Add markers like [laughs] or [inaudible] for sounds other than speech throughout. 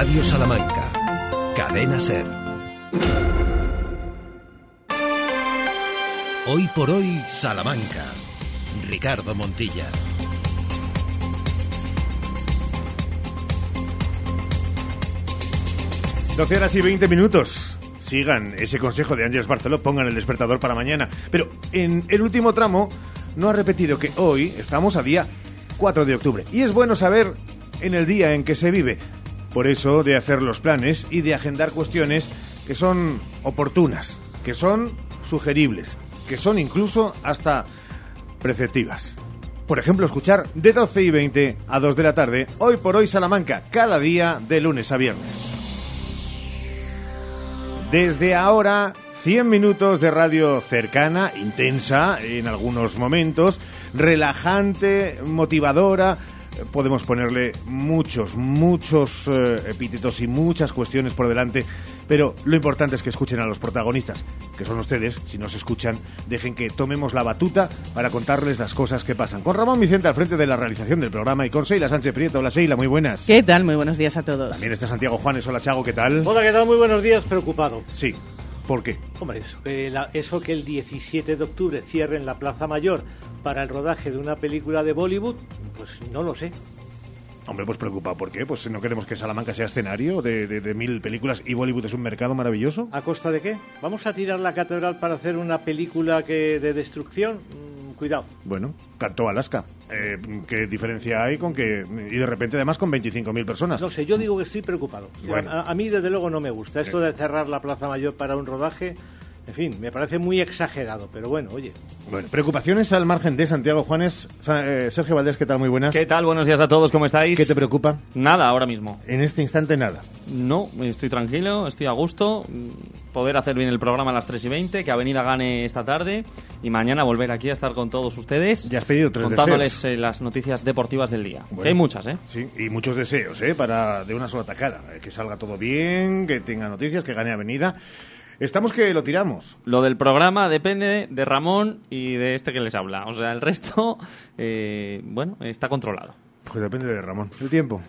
Radio Salamanca. Cadena Ser. Hoy por hoy, Salamanca. Ricardo Montilla. 12 horas y 20 minutos. Sigan ese consejo de Ángeles Barceló, pongan el despertador para mañana. Pero en el último tramo no ha repetido que hoy estamos a día 4 de octubre. Y es bueno saber en el día en que se vive. Por eso de hacer los planes y de agendar cuestiones que son oportunas, que son sugeribles, que son incluso hasta preceptivas. Por ejemplo, escuchar de 12 y 20 a 2 de la tarde, hoy por hoy Salamanca, cada día de lunes a viernes. Desde ahora, 100 minutos de radio cercana, intensa en algunos momentos, relajante, motivadora. Podemos ponerle muchos, muchos eh, epítetos y muchas cuestiones por delante, pero lo importante es que escuchen a los protagonistas, que son ustedes. Si no se escuchan, dejen que tomemos la batuta para contarles las cosas que pasan. Con Ramón Vicente al frente de la realización del programa y con Seila Sánchez Prieto. Hola Seila, muy buenas. ¿Qué tal? Muy buenos días a todos. También está Santiago Juanes. Hola Chago, ¿qué tal? Hola, ¿qué tal? Muy buenos días, preocupado. Sí. ¿Por qué? Hombre, eso la- eso que el 17 de octubre cierren la Plaza Mayor para el rodaje de una película de Bollywood, pues no lo sé. Hombre, pues preocupado. ¿Por qué? Pues no queremos que Salamanca sea escenario de, de- de mil películas y Bollywood es un mercado maravilloso. ¿A costa de qué? ¿Vamos a tirar la catedral para hacer una película que de destrucción? Cuidado. Bueno, cantó Alaska. Eh, ¿Qué diferencia hay con que... Y de repente además con 25.000 personas. No sé, yo digo que estoy preocupado. Bueno. a, a mí desde luego no me gusta. Esto de cerrar la Plaza Mayor para un rodaje, en fin, me parece muy exagerado, pero bueno, oye. Bueno, preocupaciones al margen de Santiago Juanes. Eh, Sergio Valdés, ¿qué tal? Muy buenas. ¿Qué tal? Buenos días a todos, ¿cómo estáis? ¿Qué te preocupa? Nada, ahora mismo. En este instante nada. No, estoy tranquilo, estoy a gusto. Poder hacer bien el programa a las 3 y 20, que Avenida gane esta tarde y mañana volver aquí a estar con todos ustedes. Ya has pedido tres Contándoles deseos. eh, las noticias deportivas del día. Bueno. Que hay muchas, ¿eh? Sí, y muchos deseos, ¿eh? Para de una sola tacada. Eh, Que salga todo bien, que tenga noticias, que gane Avenida. Estamos que lo tiramos. Lo del programa depende de Ramón y de este que les habla. O sea, el resto, eh, bueno, está controlado. Pues depende de Ramón. El tiempo.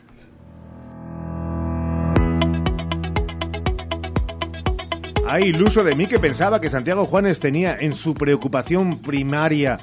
Hay iluso de mí que pensaba que Santiago Juanes tenía en su preocupación primaria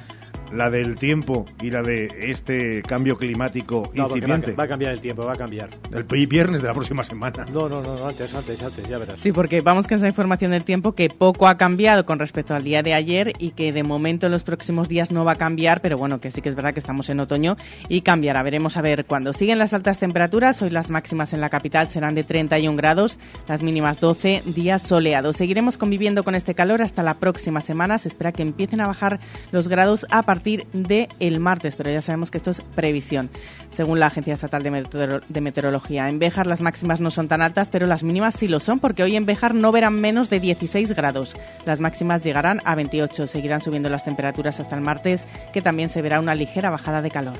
la del tiempo y la de este cambio climático No, porque va, a- incipiente. va a cambiar el tiempo, va a cambiar. El viernes de la próxima semana. No, no, no, no, antes, antes, antes, ya verás. Sí, porque vamos con esa información del tiempo que poco ha cambiado con respecto al día de ayer y que de momento en los próximos días no va a cambiar, pero bueno, que sí que es verdad que estamos en otoño y cambiará. Veremos a ver cuándo siguen las altas temperaturas. Hoy las máximas en la capital serán de 31 grados, las mínimas 12, días soleados. Seguiremos conviviendo con este calor hasta la próxima semana. Se espera que empiecen a bajar los grados a partir de el martes, pero ya sabemos que esto es previsión, según la Agencia Estatal de Meteorología. En Béjar las máximas no son tan altas, pero las mínimas sí lo son, porque hoy en Béjar no verán menos de 16 grados. Las máximas llegarán a 28. Seguirán subiendo las temperaturas hasta el martes, que también se verá una ligera bajada de calor.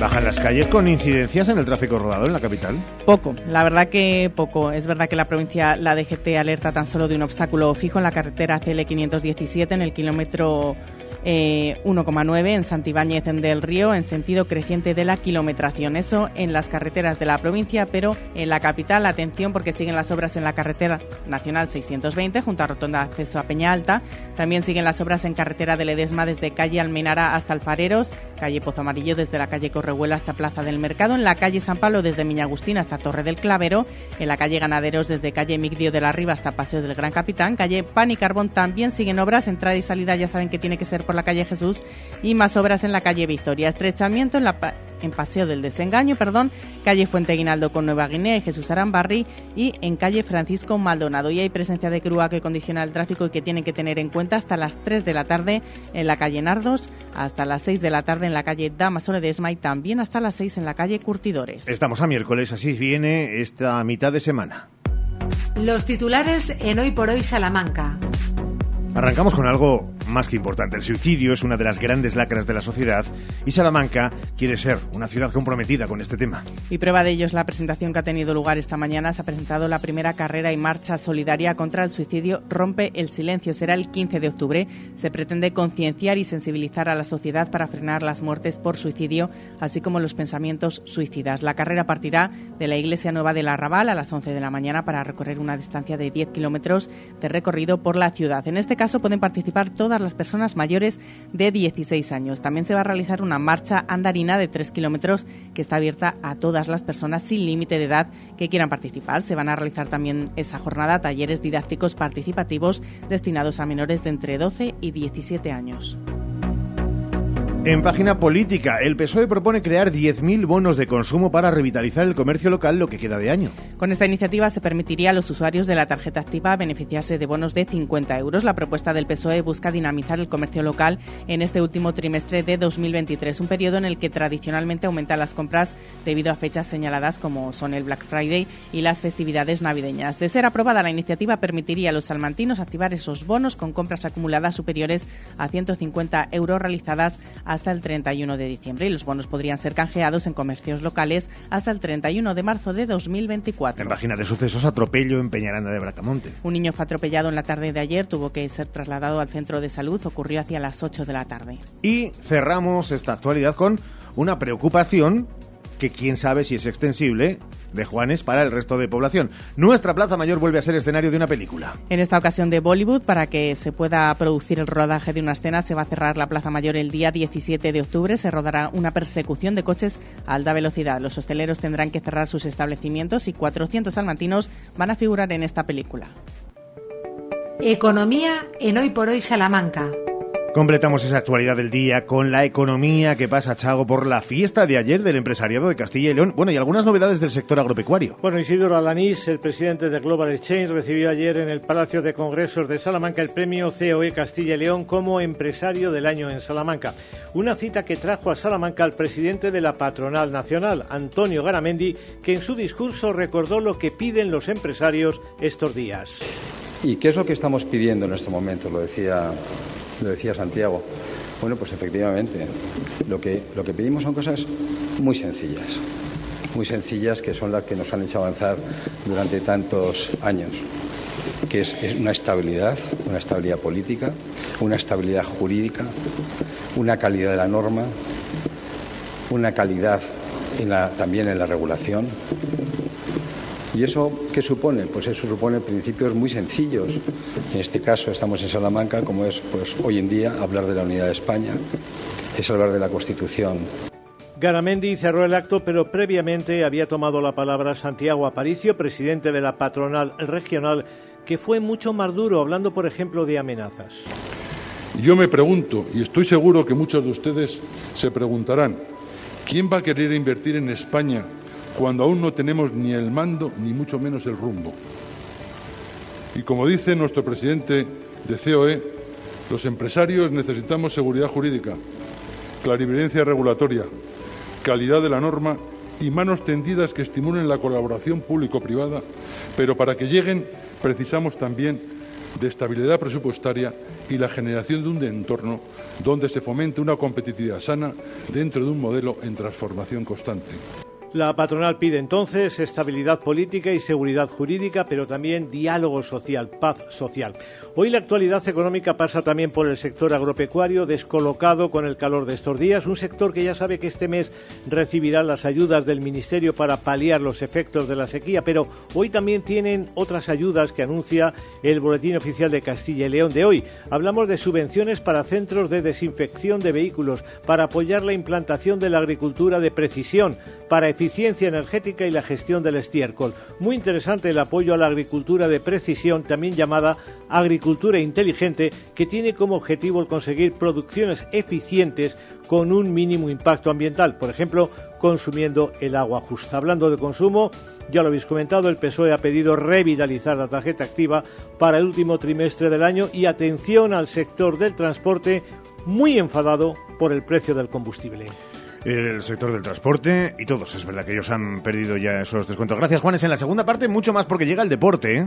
Bajan las calles con incidencias en el tráfico rodado en la capital. Poco, la verdad que poco. Es verdad que la provincia, la DGT, alerta tan solo de un obstáculo fijo en la carretera CL 517 en el kilómetro eh, 1,9 en Santibáñez del Río en sentido creciente de la kilometración. Eso en las carreteras de la provincia, pero en la capital, atención porque siguen las obras en la carretera nacional 620 junto a Rotonda Acceso a Peña Alta. También siguen las obras en carretera de Ledesma desde calle Almenara hasta Alfareros, calle Pozo Amarillo desde la calle Correhuela hasta Plaza del Mercado, en la calle San Pablo desde Miña Agustín hasta Torre del Clavero, en la calle Ganaderos desde calle Migdio de la Riva hasta Paseo del Gran Capitán, calle Pan y Carbón también siguen obras, entrada y salida ya saben que tiene que ser por la calle Jesús y más obras en la calle Victoria, estrechamiento en la pa- en Paseo del Desengaño, perdón, calle Fuente Guinaldo con Nueva Guinea y Jesús Arambarri y en calle Francisco Maldonado. Y hay presencia de grúa que condiciona el tráfico y que tienen que tener en cuenta hasta las 3 de la tarde en la calle Nardos, hasta las 6 de la tarde en la calle Damaso Ledesma y también hasta las 6 en la calle Curtidores. Estamos a miércoles, así viene esta mitad de semana. Los titulares en Hoy por Hoy Salamanca. Arrancamos con algo más que importante. El suicidio es una de las grandes lacras de la sociedad y Salamanca quiere ser una ciudad comprometida con este tema. Y prueba de ello es la presentación que ha tenido lugar esta mañana. Se ha presentado la primera carrera y marcha solidaria contra el suicidio Rompe el Silencio. Será el 15 de octubre. Se pretende concienciar y sensibilizar a la sociedad para frenar las muertes por suicidio, así como los pensamientos suicidas. La carrera partirá de la Iglesia Nueva del Arrabal a las 11 de la mañana para recorrer una distancia de 10 kilómetros de recorrido por la ciudad. En este caso pueden participar todas las personas mayores de 16 años. También se va a realizar una marcha andarina de 3 kilómetros que está abierta a todas las personas sin límite de edad que quieran participar. Se van a realizar también esa jornada talleres didácticos participativos destinados a menores de entre 12 y 17 años. En página política, el PSOE propone crear 10.000 bonos de consumo para revitalizar el comercio local lo que queda de año. Con esta iniciativa se permitiría a los usuarios de la tarjeta activa beneficiarse de bonos de 50 euros. La propuesta del PSOE busca dinamizar el comercio local en este último trimestre de 2023, un periodo en el que tradicionalmente aumentan las compras debido a fechas señaladas como son el Black Friday y las festividades navideñas. De ser aprobada, la iniciativa permitiría a los salmantinos activar esos bonos con compras acumuladas superiores a 150 euros realizadas hasta el 31 de diciembre y los bonos podrían ser canjeados en comercios locales hasta el 31 de marzo de 2024. En página de sucesos, atropello en Peñaranda de Bracamonte. Un niño fue atropellado en la tarde de ayer, tuvo que ser trasladado al centro de salud, ocurrió hacia las 8 de la tarde. Y cerramos esta actualidad con una preocupación que quién sabe si es extensible de Juanes para el resto de población. Nuestra Plaza Mayor vuelve a ser escenario de una película. En esta ocasión de Bollywood, para que se pueda producir el rodaje de una escena, se va a cerrar la Plaza Mayor el día 17 de octubre. Se rodará una persecución de coches a alta velocidad. Los hosteleros tendrán que cerrar sus establecimientos y 400 salmantinos van a figurar en esta película. Economía en Hoy por Hoy Salamanca. Completamos esa actualidad del día con la economía que pasa, Chago, por la fiesta de ayer del empresariado de Castilla y León. Bueno, y algunas novedades del sector agropecuario. Bueno, Isidoro Alanís, el presidente de Global Exchange, recibió ayer en el Palacio de Congresos de Salamanca el premio COE Castilla y León como empresario del año en Salamanca. Una cita que trajo a Salamanca al presidente de la Patronal Nacional, Antonio Garamendi, que en su discurso recordó lo que piden los empresarios estos días. ¿Y qué es lo que estamos pidiendo en este momento? Lo decía lo decía Santiago. Bueno, pues efectivamente, lo que, lo que pedimos son cosas muy sencillas, muy sencillas que son las que nos han hecho avanzar durante tantos años, que es, una estabilidad, una estabilidad política, una estabilidad jurídica, una calidad de la norma, una calidad también en la regulación, ¿Y eso qué supone? Pues eso supone principios muy sencillos. En este caso estamos en Salamanca, como es pues hoy en día hablar de la unidad de España, es hablar de la Constitución. Garamendi cerró el acto, pero previamente había tomado la palabra Santiago Aparicio, presidente de la patronal regional, que fue mucho más duro, hablando, por ejemplo, de amenazas. Yo me pregunto, y estoy seguro que muchos de ustedes se preguntarán, ¿quién va a querer invertir en España cuando aún no tenemos ni el mando ni mucho menos el rumbo. Y como dice nuestro presidente de COE, los empresarios necesitamos seguridad jurídica, clarividencia regulatoria, calidad de la norma y manos tendidas que estimulen la colaboración público-privada, pero para que lleguen precisamos también de estabilidad presupuestaria y la generación de un entorno donde se fomente una competitividad sana dentro de un modelo en transformación constante. La patronal pide entonces estabilidad política y seguridad jurídica, pero también diálogo social, paz social. Hoy la actualidad económica pasa también por el sector agropecuario, descolocado con el calor de estos días, un sector que ya sabe que este mes recibirá las ayudas del Ministerio para paliar los efectos de la sequía, pero hoy también tienen otras ayudas que anuncia el Boletín Oficial de Castilla y León de hoy. Hablamos de subvenciones para centros de desinfección de vehículos, para apoyar la implantación de la agricultura de precisión, para eficiencia energética y la gestión del estiércol. Muy interesante el apoyo a la agricultura de precisión, también llamada agricultura inteligente, que tiene como objetivo el conseguir producciones eficientes con un mínimo impacto ambiental, por ejemplo, consumiendo el agua justa. Hablando de consumo, ya lo habéis comentado, el PSOE ha pedido revitalizar la tarjeta activa para el último trimestre del año y atención al sector del transporte muy enfadado por el precio del combustible el sector del transporte y todos. Es verdad que ellos han perdido ya esos descuentos. Gracias, Juanes. En la segunda parte, mucho más porque llega el deporte.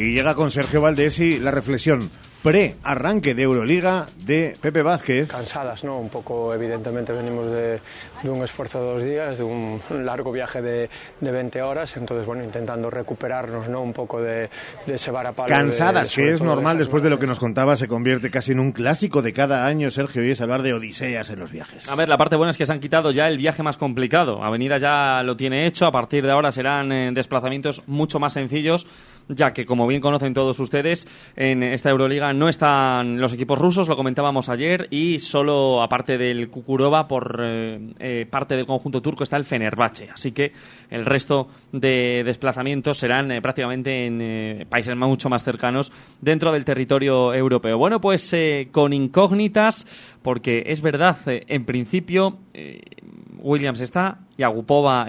Y llega con Sergio Valdés y la reflexión pre-arranque de Euroliga de Pepe Vázquez. Cansadas, ¿no? Un poco, evidentemente, venimos de, de un esfuerzo de dos días, de un largo viaje de, de 20 horas, entonces, bueno, intentando recuperarnos, ¿no? Un poco de, de ese varapalo. Cansadas, que es normal después de lo que nos contaba, se convierte casi en un clásico de cada año, Sergio, y es hablar de odiseas en los viajes. A ver, la parte buena es que se han quitado ya el viaje más complicado. Avenida ya lo tiene hecho. A partir de ahora serán eh, desplazamientos mucho más sencillos, ya que, como bien conocen todos ustedes, en esta Euroliga no están los equipos rusos, lo comentábamos ayer, y solo, aparte del Kukurova, por eh, eh, parte del conjunto turco está el Fenerbahce. Así que el resto de desplazamientos serán eh, prácticamente en eh, países mucho más cercanos dentro del territorio europeo. Bueno, pues con incógnitas, porque es verdad, en principio Williams está y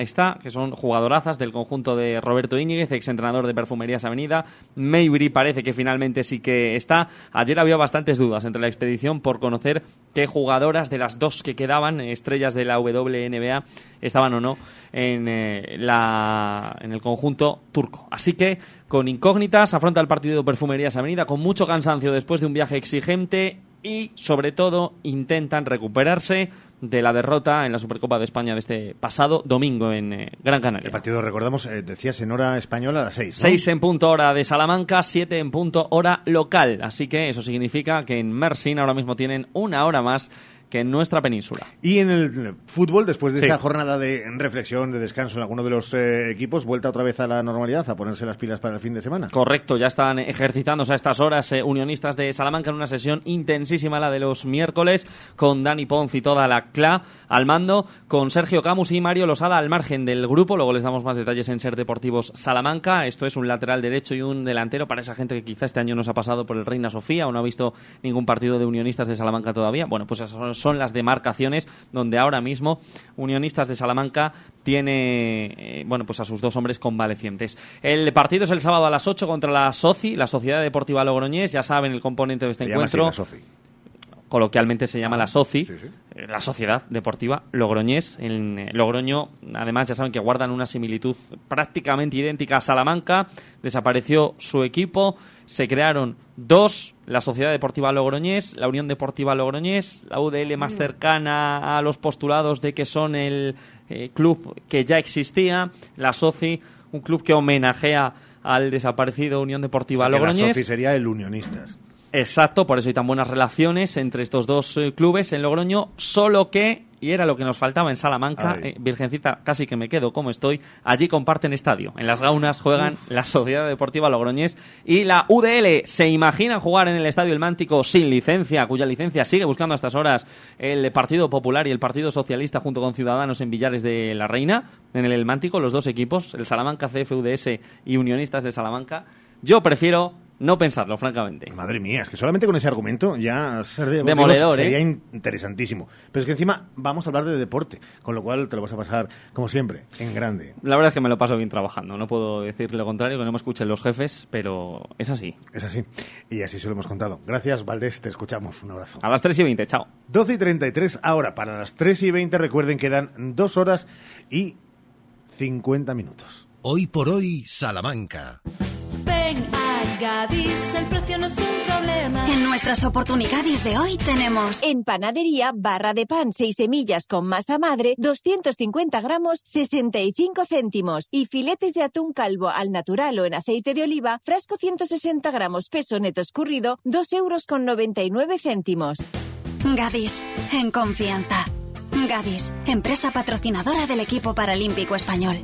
está, que son jugadorazas del conjunto de Roberto Íñiguez, exentrenador de Perfumerías Avenida. Maybury parece que finalmente sí que está. Ayer había bastantes dudas entre la expedición por conocer qué jugadoras de las dos que quedaban, estrellas de la WNBA, estaban o no en, eh, la, en el conjunto turco. Así que con incógnitas afronta el partido de Perfumerías Avenida con mucho cansancio después de un viaje exigente y sobre todo intentan recuperarse de la derrota en la Supercopa de España de este pasado domingo en eh, Gran Canaria. El partido, recordamos, eh, decías en hora española a las seis. ¿no? 6 en punto hora de Salamanca, 7 en punto hora local. Así que eso significa que en Mersin ahora mismo tienen una hora más que en nuestra península. Y en el fútbol, después de Sí. esa jornada de reflexión, de descanso en alguno de los eh, equipos, vuelta otra vez a la normalidad, a ponerse las pilas para el fin de semana. Correcto, ya están ejercitándose a estas horas eh, unionistas de Salamanca en una sesión intensísima, la de los miércoles, con Dani Ponz y toda la CLA al mando, con Sergio Camus y Mario Losada al margen del grupo. Luego les damos más detalles en Ser Deportivos Salamanca. Esto es un lateral derecho y un delantero para esa gente que quizá este año no se ha pasado por el Reina Sofía o no ha visto ningún partido de unionistas de Salamanca todavía. Bueno, pues esas son las demarcaciones donde ahora mismo Unionistas de Salamanca tiene eh, bueno pues a sus dos hombres convalecientes. El partido es el sábado a las 8 contra la SOCI, la Sociedad Deportiva Logroñés. Ya saben el componente de este Se llama así, encuentro. la Soci. Coloquialmente se llama la SOCI, sí, sí. eh, la Sociedad Deportiva Logroñés. En eh, Logroño, además, ya saben que guardan una similitud prácticamente idéntica a Salamanca. Desapareció su equipo, se crearon dos, la Sociedad Deportiva Logroñés, la Unión Deportiva Logroñés, la UDL más cercana a los postulados de que son el eh, club que ya existía, la SOCI, un club que homenajea al desaparecido Unión Deportiva O sea, que la Logroñés. Soci sería el Unionistas. Exacto, por eso hay tan buenas relaciones entre estos dos eh, clubes en Logroño, solo que, y era lo que nos faltaba en Salamanca, eh, Virgencita, casi que me quedo como estoy, allí comparten estadio. En las Gaunas juegan la Sociedad Deportiva Logroñés y la UDL. ¿Se imaginan jugar en el Estadio El Mántico sin licencia, cuya licencia sigue buscando a estas horas el Partido Popular y el Partido Socialista junto con Ciudadanos en Villares de la Reina? En el El Mántico, los dos equipos, el Salamanca CFUDS y Unionistas de Salamanca. Yo prefiero no pensarlo, francamente. Madre mía, es que solamente con ese argumento ya ser de Demoledor, sería ¿eh? in- interesantísimo. Pero es que encima vamos a hablar de deporte, con lo cual te lo vas a pasar, como siempre, en grande. La verdad es que me lo paso bien trabajando. No puedo decir lo contrario, que no me escuchen los jefes, pero es así. Es así. Y así se lo hemos contado. Gracias, Valdés, te escuchamos. Un abrazo. A las 3 y 20, chao. 12 y 33 ahora. Para las 3 y 20 recuerden que dan 2 horas y 50 minutos. Hoy por hoy, Salamanca. Gadis, el precio no es un problema. En nuestras oportunidades de hoy tenemos En panadería, barra de pan 6 semillas con masa madre, 250 gramos, 65 céntimos. Y filetes de atún calvo al natural o en aceite de oliva, frasco 160 gramos, peso neto escurrido, 2 euros con 99 céntimos. Gadis, en confianza. Gadis, empresa patrocinadora del equipo paralímpico español.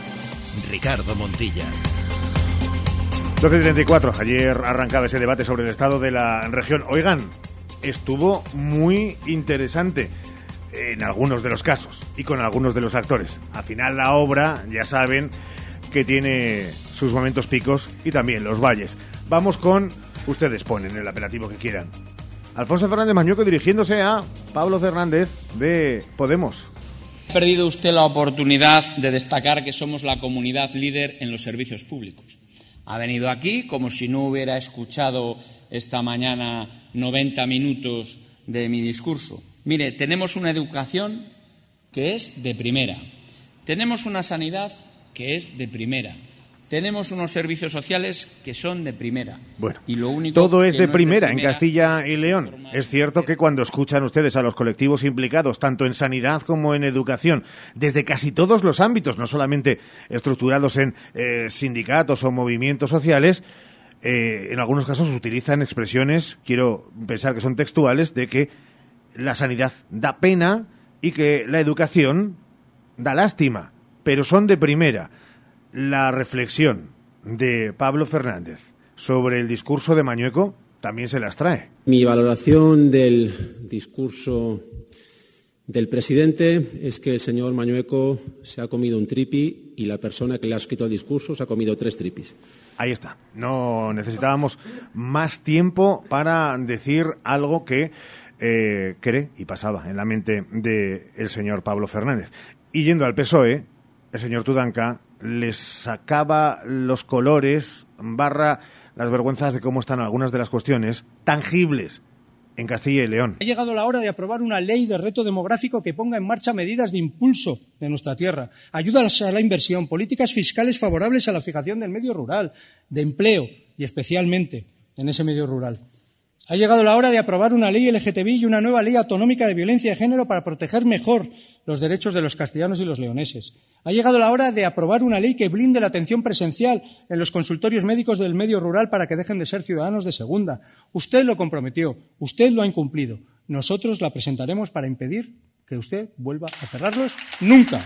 Ricardo Montilla. 12.34. Ayer arrancaba ese debate sobre el estado de la región. Oigan, estuvo muy interesante en algunos de los casos y con algunos de los actores. Al final la obra, ya saben, que tiene sus momentos picos y también los valles. Vamos con, ustedes ponen el apelativo que quieran. Alfonso Fernández Mañueco dirigiéndose a Pablo Fernández de Podemos. Ha perdido usted la oportunidad de destacar que somos la comunidad líder en los servicios públicos. Ha venido aquí como si no hubiera escuchado esta mañana 90 minutos de mi discurso. Mire, tenemos una educación que es de primera. Tenemos una sanidad que es de primera. Tenemos unos servicios sociales que son de primera. Bueno, y lo único todo es que de no primera de en Castilla y León. Es cierto que cuando escuchan ustedes a los colectivos implicados, tanto en sanidad como en educación, desde casi todos los ámbitos, no solamente estructurados en eh, sindicatos o movimientos sociales, eh, en algunos casos utilizan expresiones, quiero pensar que son textuales, de que la sanidad da pena y que la educación da lástima, pero son de primera. La reflexión de Pablo Fernández sobre el discurso de Mañueco también se las trae. Mi valoración del discurso del presidente es que el señor Mañueco se ha comido un tripi y la persona que le ha escrito el discurso se ha comido tres tripis. Ahí está. No necesitábamos más tiempo para decir algo que eh, cree y pasaba en la mente del señor Pablo Fernández. Y yendo al PSOE, el señor Tudanca les sacaba los colores, barra las vergüenzas de cómo están algunas de las cuestiones tangibles en Castilla y León. Ha llegado la hora de aprobar una ley de reto demográfico que ponga en marcha medidas de impulso de nuestra tierra, ayudas a la inversión, políticas fiscales favorables a la fijación del medio rural, de empleo y especialmente en ese medio rural. Ha llegado la hora de aprobar una ley LGTBI y una nueva ley autonómica de violencia de género para proteger mejor los derechos de los castellanos y los leoneses. Ha llegado la hora de aprobar una ley que blinde la atención presencial en los consultorios médicos del medio rural para que dejen de ser ciudadanos de segunda. Usted lo comprometió, usted lo ha incumplido. Nosotros la presentaremos para impedir que usted vuelva a cerrarlos nunca.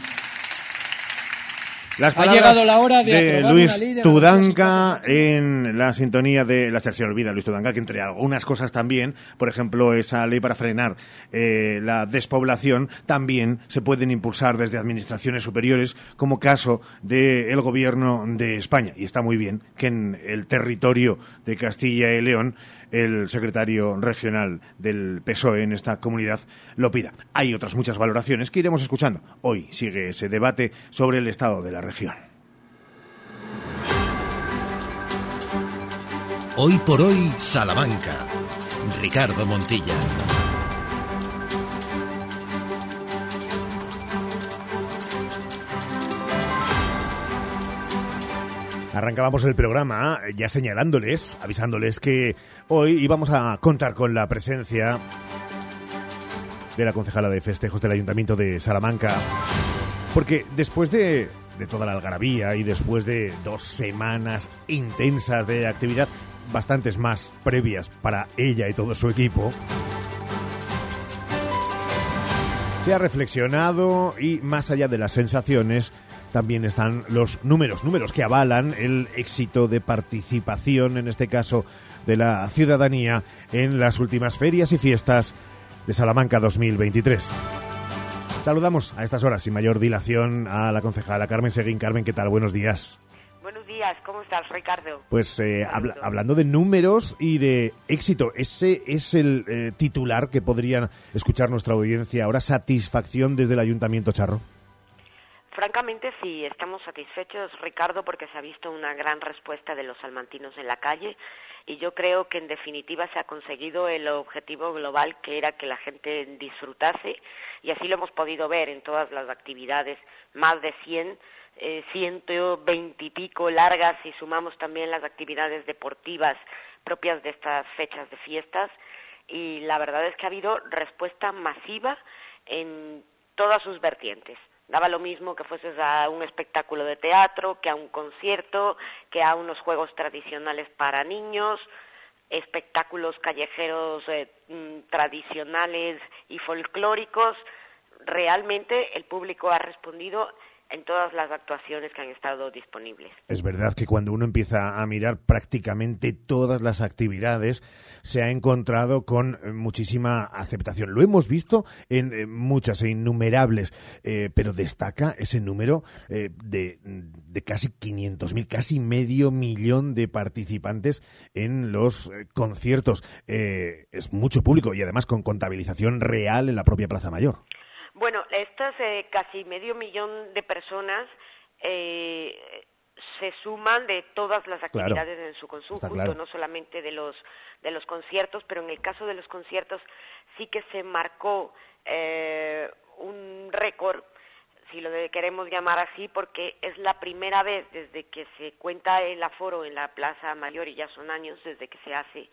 Las Ha llegado la hora de Luis una ley de Tudanca en la sintonía de la se olvida Luis Tudanca que entre algunas cosas también, por ejemplo, esa ley para frenar eh, la despoblación también se pueden impulsar desde administraciones superiores, como caso del gobierno de España. Y está muy bien que en el territorio de Castilla y León el secretario regional del PSOE en esta comunidad lo pida. Hay otras muchas valoraciones que iremos escuchando. Hoy sigue ese debate sobre el estado de la región. Hoy por hoy, Salamanca. Ricardo Montilla. Arrancábamos el programa ya señalándoles, avisándoles que hoy íbamos a contar con la presencia de la concejala de festejos del Ayuntamiento de Salamanca, porque después de, de toda la algarabía y después de dos semanas intensas de actividad, bastantes más previas para ella y todo su equipo, se ha reflexionado y más allá de las sensaciones, también están los números, números que avalan el éxito de participación, en este caso de la ciudadanía, en las últimas ferias y fiestas de Salamanca 2023. Saludamos a estas horas, sin mayor dilación, a la concejala Carmen Seguín. Carmen, ¿qué tal? Buenos días. Buenos días, ¿cómo estás, Ricardo? Pues eh, habla- hablando de números y de éxito, ese es el eh, titular que podría escuchar nuestra audiencia ahora, satisfacción desde el Ayuntamiento Charro. Francamente, sí, estamos satisfechos, Ricardo, porque se ha visto una gran respuesta de los salmantinos en la calle y yo creo que en definitiva se ha conseguido el objetivo global que era que la gente disfrutase y así lo hemos podido ver en todas las actividades, más de 100, eh, 120 y pico largas y sumamos también las actividades deportivas propias de estas fechas de fiestas y la verdad es que ha habido respuesta masiva en todas sus vertientes. Daba lo mismo que fueses a un espectáculo de teatro, que a un concierto, que a unos juegos tradicionales para niños, espectáculos callejeros eh, mm, tradicionales y folclóricos. Realmente el público ha respondido en todas las actuaciones que han estado disponibles. Es verdad que cuando uno empieza a mirar prácticamente todas las actividades, se ha encontrado con eh, muchísima aceptación. Lo hemos visto en eh, muchas e innumerables, eh, pero destaca ese número de, de, casi 500.000, casi medio millón de participantes en los conciertos. es mucho público y además con contabilización real en la propia Plaza Mayor. Bueno, estas eh, casi medio millón de personas eh, se suman de todas las actividades en su conjunto, no solamente de los de los conciertos, pero en el caso de los conciertos sí que se marcó eh, un récord, si lo queremos llamar así, porque es la primera vez desde que se cuenta el aforo en la Plaza Mayor y ya son años desde que se hace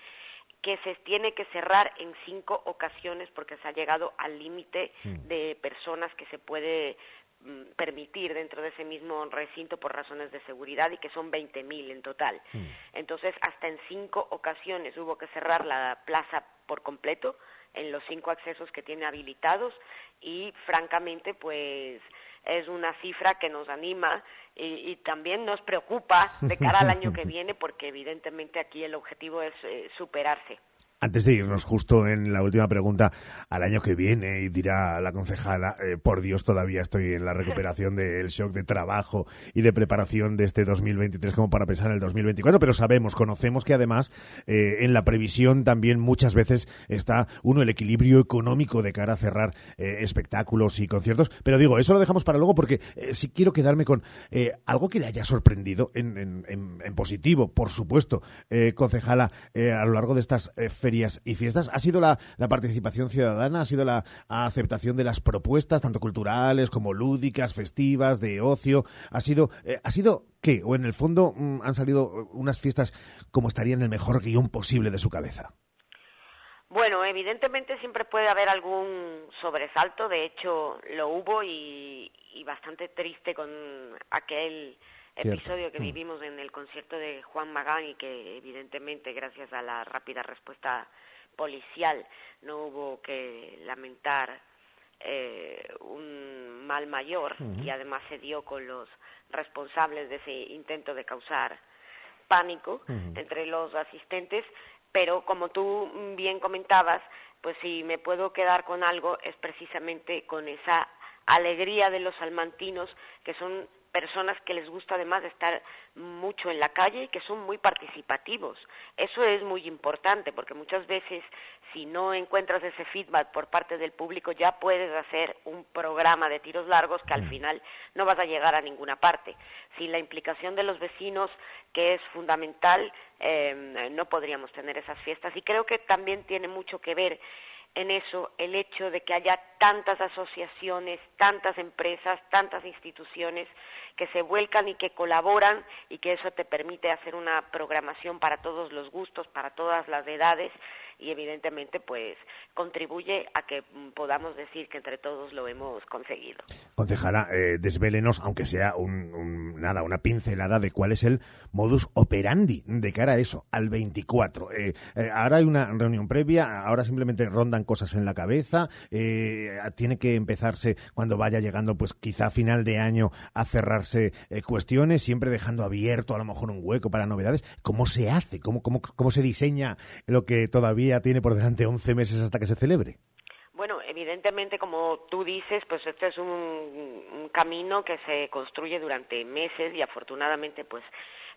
que se tiene que cerrar en cinco ocasiones porque se ha llegado al límite mm. de personas que se puede mm, permitir dentro de ese mismo recinto por razones de seguridad y que son 20.000 en total. Mm. Entonces, hasta en cinco ocasiones hubo que cerrar la plaza por completo en los cinco accesos que tiene habilitados y francamente pues es una cifra que nos anima y, también nos preocupa de cara al año que [laughs] viene porque evidentemente aquí el objetivo es eh, superarse. Antes de irnos justo en la última pregunta al año que viene, y dirá la concejala, eh, por Dios, todavía estoy en la recuperación del shock de trabajo y de preparación de este 2023 como para pensar en el 2024, pero sabemos, conocemos que además eh, en la previsión también muchas veces está uno el equilibrio económico de cara a cerrar eh, espectáculos y conciertos, pero digo, eso lo dejamos para luego porque si quiero quedarme con algo que le haya sorprendido en, en positivo, por supuesto, concejala, a lo largo de estas fechas y fiestas. ¿Ha sido la, participación ciudadana? ¿Ha sido la aceptación de las propuestas, tanto culturales como lúdicas, festivas, de ocio? ¿Ha sido, eh, ¿ha sido qué? ¿O en el fondo mm, han salido unas fiestas como estarían en el mejor guion posible de su cabeza? Bueno, evidentemente siempre puede haber algún sobresalto, de hecho lo hubo y bastante triste con aquel episodio que mm. vivimos en el concierto de Juan Magán y que evidentemente gracias a la rápida respuesta policial no hubo que lamentar eh, un mal mayor y además se dio con los responsables de ese intento de causar pánico entre los asistentes, pero como tú bien comentabas, pues si me puedo quedar con algo es precisamente con esa alegría de los salmantinos que son personas que les gusta además estar mucho en la calle y que son muy participativos. Eso es muy importante porque muchas veces si no encuentras ese feedback por parte del público ya puedes hacer un programa de tiros largos que al mm. final no vas a llegar a ninguna parte. Sin la implicación de los vecinos, que es fundamental, eh, no podríamos tener esas fiestas. Y creo que también tiene mucho que ver en eso el hecho de que haya tantas asociaciones, tantas empresas, tantas instituciones que se vuelcan y que colaboran y que eso te permite hacer una programación para todos los gustos, para todas las edades y evidentemente pues contribuye a que podamos decir que entre todos lo hemos conseguido. Concejala, eh, desvélenos, aunque sea un, nada, una pincelada de cuál es el modus operandi de cara a eso, al 24. Eh, eh, ahora hay una reunión previa, ahora simplemente rondan cosas en la cabeza, eh, tiene que empezarse cuando vaya llegando, pues quizá a final de año a cerrarse cuestiones, siempre dejando abierto a lo mejor un hueco para novedades. ¿Cómo se hace? ¿Cómo, cómo, cómo se diseña lo que todavía tiene por delante 11 meses hasta que se celebre? Bueno, evidentemente, como tú dices, pues este es un, camino que se construye durante meses y afortunadamente, pues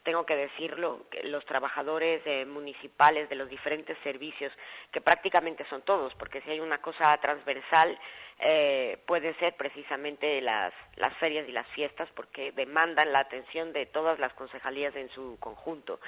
tengo que decirlo, que los trabajadores eh, municipales de los diferentes servicios, que prácticamente son todos, porque si hay una cosa transversal, eh, puede ser precisamente las, las ferias y las fiestas, porque demandan la atención de todas las concejalías en su conjunto.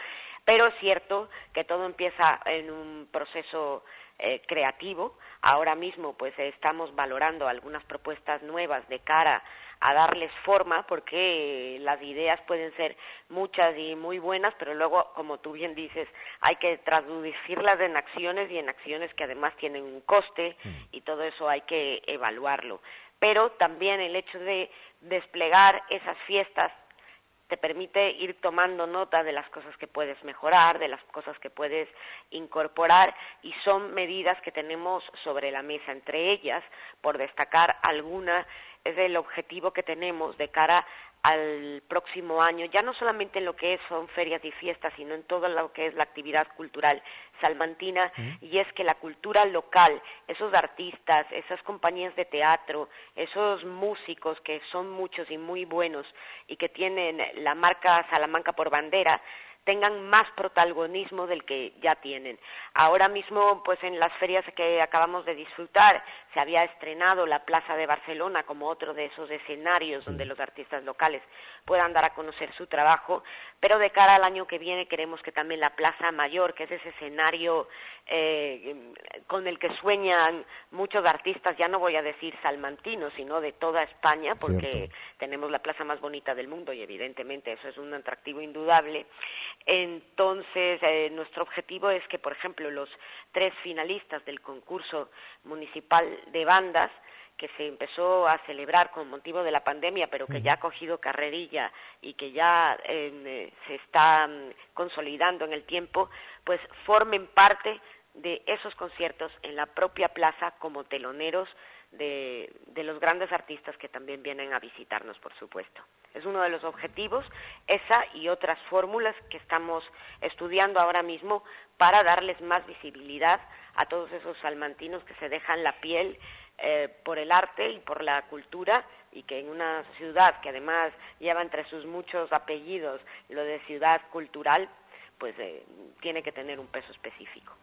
Pero es cierto que todo empieza en un proceso eh, creativo. Ahora mismo, pues estamos valorando algunas propuestas nuevas de cara a darles forma, porque las ideas pueden ser muchas y muy buenas, pero luego, como tú bien dices, hay que traducirlas en acciones y en acciones que además tienen un coste mm. y todo eso hay que evaluarlo. Pero también el hecho de desplegar esas fiestas te permite ir tomando nota de las cosas que puedes mejorar, de las cosas que puedes incorporar y son medidas que tenemos sobre la mesa. Entre ellas, por destacar alguna, es el objetivo que tenemos de cara al próximo año, ya no solamente en lo que son ferias y fiestas, sino en todo lo que es la actividad cultural salmantina, y es que la cultura local, esos artistas, esas compañías de teatro, esos músicos que son muchos y muy buenos y que tienen la marca Salamanca por bandera, tengan más protagonismo del que ya tienen. Ahora mismo, pues en las ferias que acabamos de disfrutar, se había estrenado la Plaza de Barcelona como otro de esos escenarios donde los artistas locales puedan dar a conocer su trabajo, pero de cara al año que viene queremos que también la Plaza Mayor, que es ese escenario eh, con el que sueñan muchos artistas, ya no voy a decir salmantinos, sino de toda España, porque tenemos la plaza más bonita del mundo y evidentemente eso es un atractivo indudable. Entonces, eh, nuestro objetivo es que, por ejemplo, los tres finalistas del concurso municipal de bandas, que se empezó a celebrar con motivo de la pandemia, pero que ya ha cogido carrerilla y que ya eh, se está mm, consolidando en el tiempo, pues formen parte de esos conciertos en la propia plaza como teloneros de, los grandes artistas que también vienen a visitarnos, por supuesto. Es uno de los objetivos, esa y otras fórmulas que estamos estudiando ahora mismo para darles más visibilidad a todos esos salmantinos que se dejan la piel eh, por el arte y por la cultura y que en una ciudad que además lleva entre sus muchos apellidos lo de ciudad cultural, pues eh, tiene que tener un peso específico.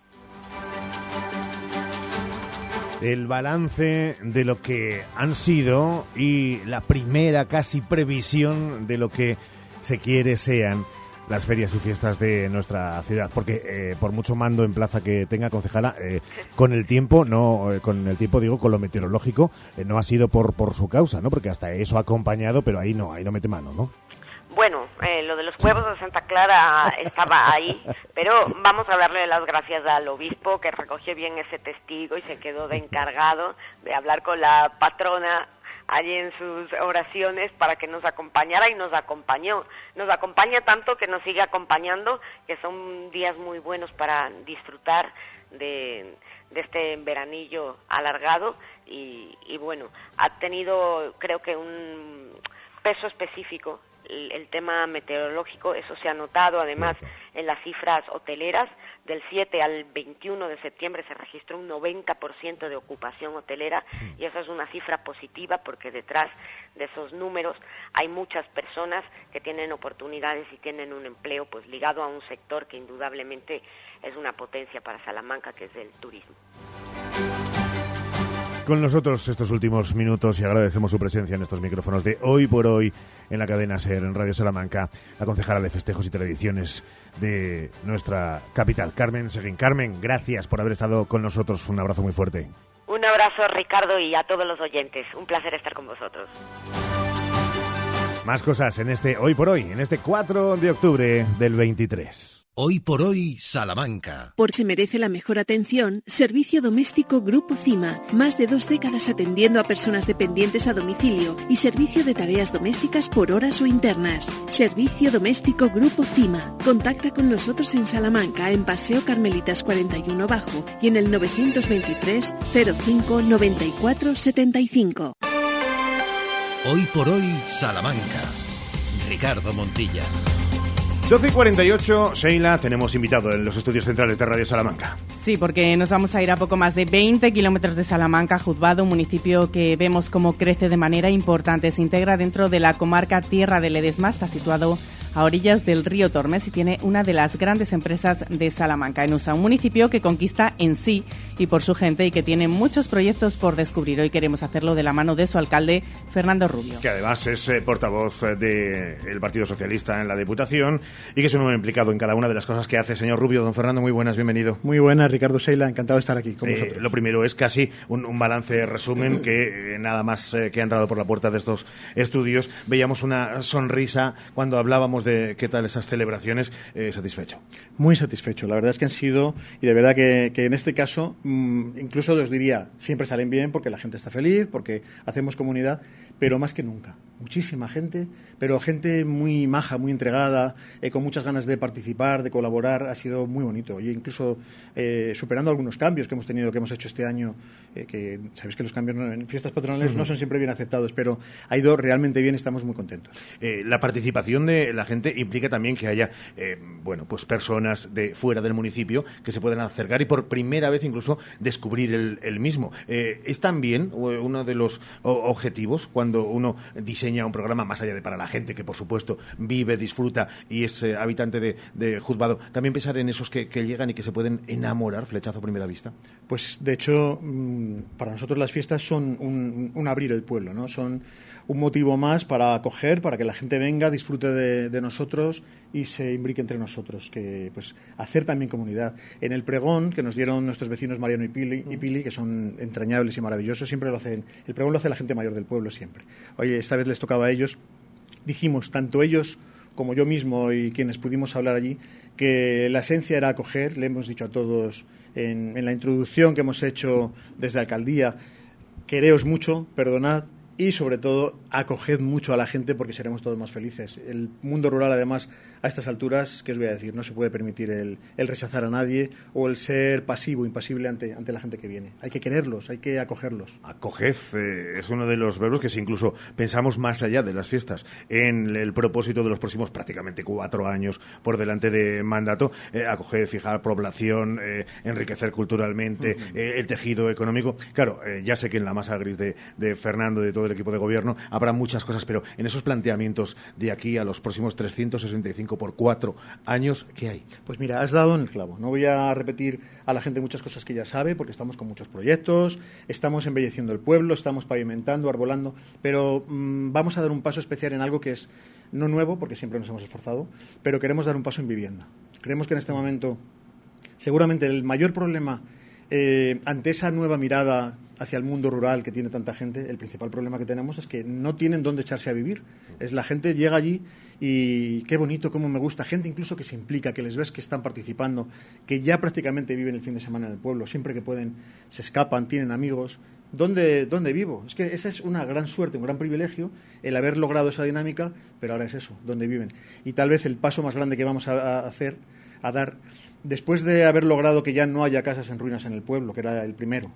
El balance de lo que han sido y la primera casi previsión de lo que se quiere sean las ferias y fiestas de nuestra ciudad, porque eh, por mucho mando en plaza que tenga concejala, eh, con el tiempo, no, eh, con el tiempo digo, con lo meteorológico, no ha sido por por su causa, ¿no? Porque hasta eso ha acompañado, pero ahí no, ahí no mete mano, ¿no? Bueno, eh, lo de los huevos de Santa Clara estaba ahí, pero vamos a darle las gracias al obispo que recogió bien ese testigo y se quedó de encargado de hablar con la patrona allí en sus oraciones para que nos acompañara y nos acompañó. Nos acompaña tanto que nos sigue acompañando, que son días muy buenos para disfrutar de, este veranillo alargado y, y bueno, ha tenido creo que un peso específico el, tema meteorológico, eso se ha notado además en las cifras hoteleras. Del 7 al 21 de septiembre se registró un 90% de ocupación hotelera y esa es una cifra positiva porque detrás de esos números hay muchas personas que tienen oportunidades y tienen un empleo pues ligado a un sector que indudablemente es una potencia para Salamanca que es el turismo con nosotros estos últimos minutos y agradecemos su presencia en estos micrófonos de hoy por hoy en la cadena SER, en Radio Salamanca, la concejala de festejos y tradiciones de nuestra capital, Carmen Seguín. Carmen, gracias por haber estado con nosotros. Un abrazo muy fuerte. Un abrazo, Ricardo, y a todos los oyentes. Un placer estar con vosotros. Más cosas en este Hoy por Hoy, en este 4 de octubre del 23. Hoy por hoy, Salamanca. Por se merece la mejor atención, Servicio Doméstico Grupo CIMA. Más de dos décadas atendiendo a personas dependientes a domicilio y servicio de tareas domésticas por horas o internas. Servicio Doméstico Grupo CIMA. Contacta con nosotros en Salamanca, en Paseo Carmelitas 41 Bajo y en el 923 05 94 75. Hoy por hoy, Salamanca. Ricardo Montilla. 12 y 48, Sheila, tenemos invitado en los estudios centrales de Radio Salamanca. Sí, porque nos vamos a ir a poco más de 20 kilómetros de Salamanca, Juzbado, un municipio que vemos cómo crece de manera importante. Se integra dentro de la comarca Tierra de Ledesma, está situado a orillas del río Tormes y tiene una de las grandes empresas de Salamanca, en USA, un municipio que conquista en sí y por su gente y que tiene muchos proyectos por descubrir. Hoy queremos hacerlo de la mano de su alcalde, Fernando Rubio. Que además es eh, portavoz eh, del Partido Socialista en la Diputación y que es un hombre implicado en cada una de las cosas que hace. Señor Rubio, don Fernando, muy buenas, bienvenido. Muy buenas, Ricardo Seila, encantado de estar aquí con eh, Lo primero es casi un, balance resumen que nada más que ha entrado por la puerta de estos estudios. Veíamos una sonrisa cuando hablábamos de qué tal esas celebraciones. satisfecho. Muy satisfecho. La verdad es que han sido, y de verdad que, que en este caso incluso os diría, siempre salen bien porque la gente está feliz, porque hacemos comunidad, pero más que nunca. Muchísima gente, pero gente muy maja, muy entregada, eh, con muchas ganas de participar, de colaborar. Ha sido muy bonito. Y incluso eh, superando algunos cambios que hemos tenido, que hemos hecho este año, eh, que sabéis que los cambios en fiestas patronales no son siempre bien aceptados, pero ha ido realmente bien, estamos muy contentos. Eh, la participación de la gente implica también que haya, bueno, pues personas de fuera del municipio que se puedan acercar y por primera vez incluso descubrir el, el mismo. Es también uno de los objetivos cuando uno diseña un programa más allá de para la gente que por supuesto vive, disfruta y es eh, habitante de, de Juzgado, también pensar en esos que, que llegan y que se pueden enamorar, flechazo a primera vista. Pues de hecho, mm, para nosotros las fiestas son un, un abrir el pueblo, ¿no? Son un motivo más para acoger, para que la gente venga, disfrute de, de nosotros y se imbrique entre nosotros, que pues hacer también comunidad. En el pregón que nos dieron nuestros vecinos Mariano y Pili, y Pili, que son entrañables y maravillosos, siempre lo hacen. El pregón lo hace la gente mayor del pueblo siempre. Oye, esta vez les tocaba a ellos. Dijimos, tanto ellos como yo mismo y quienes pudimos hablar allí, que la esencia era acoger, le hemos dicho a todos en, en la introducción que hemos hecho desde alcaldía, quereos mucho, perdonad y sobre todo acoged mucho a la gente porque seremos todos más felices. El mundo rural además a estas alturas, ¿qué os voy a decir? No se puede permitir el, el rechazar a nadie o el ser pasivo, impasible ante, ante la gente que viene. Hay que quererlos, hay que acogerlos. Acoged eh, es uno de los verbos que si incluso pensamos más allá de las fiestas en el propósito de los próximos prácticamente cuatro años por delante de mandato, eh, acoged, fijar población, eh, enriquecer culturalmente, eh, el tejido económico. Claro, ya sé que en la masa gris de, de Fernando y de todo el equipo de gobierno habrá muchas cosas, pero en esos planteamientos de aquí a los próximos 365 por cuatro años, ¿qué hay? Pues mira, has dado en el clavo. No voy a repetir a la gente muchas cosas que ya sabe, porque estamos con muchos proyectos, estamos embelleciendo el pueblo, estamos pavimentando, arbolando, pero mm, vamos a dar un paso especial en algo que es no nuevo, porque siempre nos hemos esforzado, pero queremos dar un paso en vivienda. Creemos que en este momento, seguramente el mayor problema eh, ante esa nueva mirada hacia el mundo rural que tiene tanta gente, el principal problema que tenemos es que no tienen dónde echarse a vivir. Es la gente llega allí y qué bonito, cómo me gusta. Gente incluso que se implica, que les ves que están participando, que ya prácticamente viven el fin de semana en el pueblo, siempre que pueden se escapan, tienen amigos. ¿Dónde, ¿Dónde vivo? Es que esa es una gran suerte, un gran privilegio el haber logrado esa dinámica, pero ahora es eso, ¿dónde viven? Y tal vez el paso más grande que vamos a, hacer, a dar, después de haber logrado que ya no haya casas en ruinas en el pueblo, que era el primero,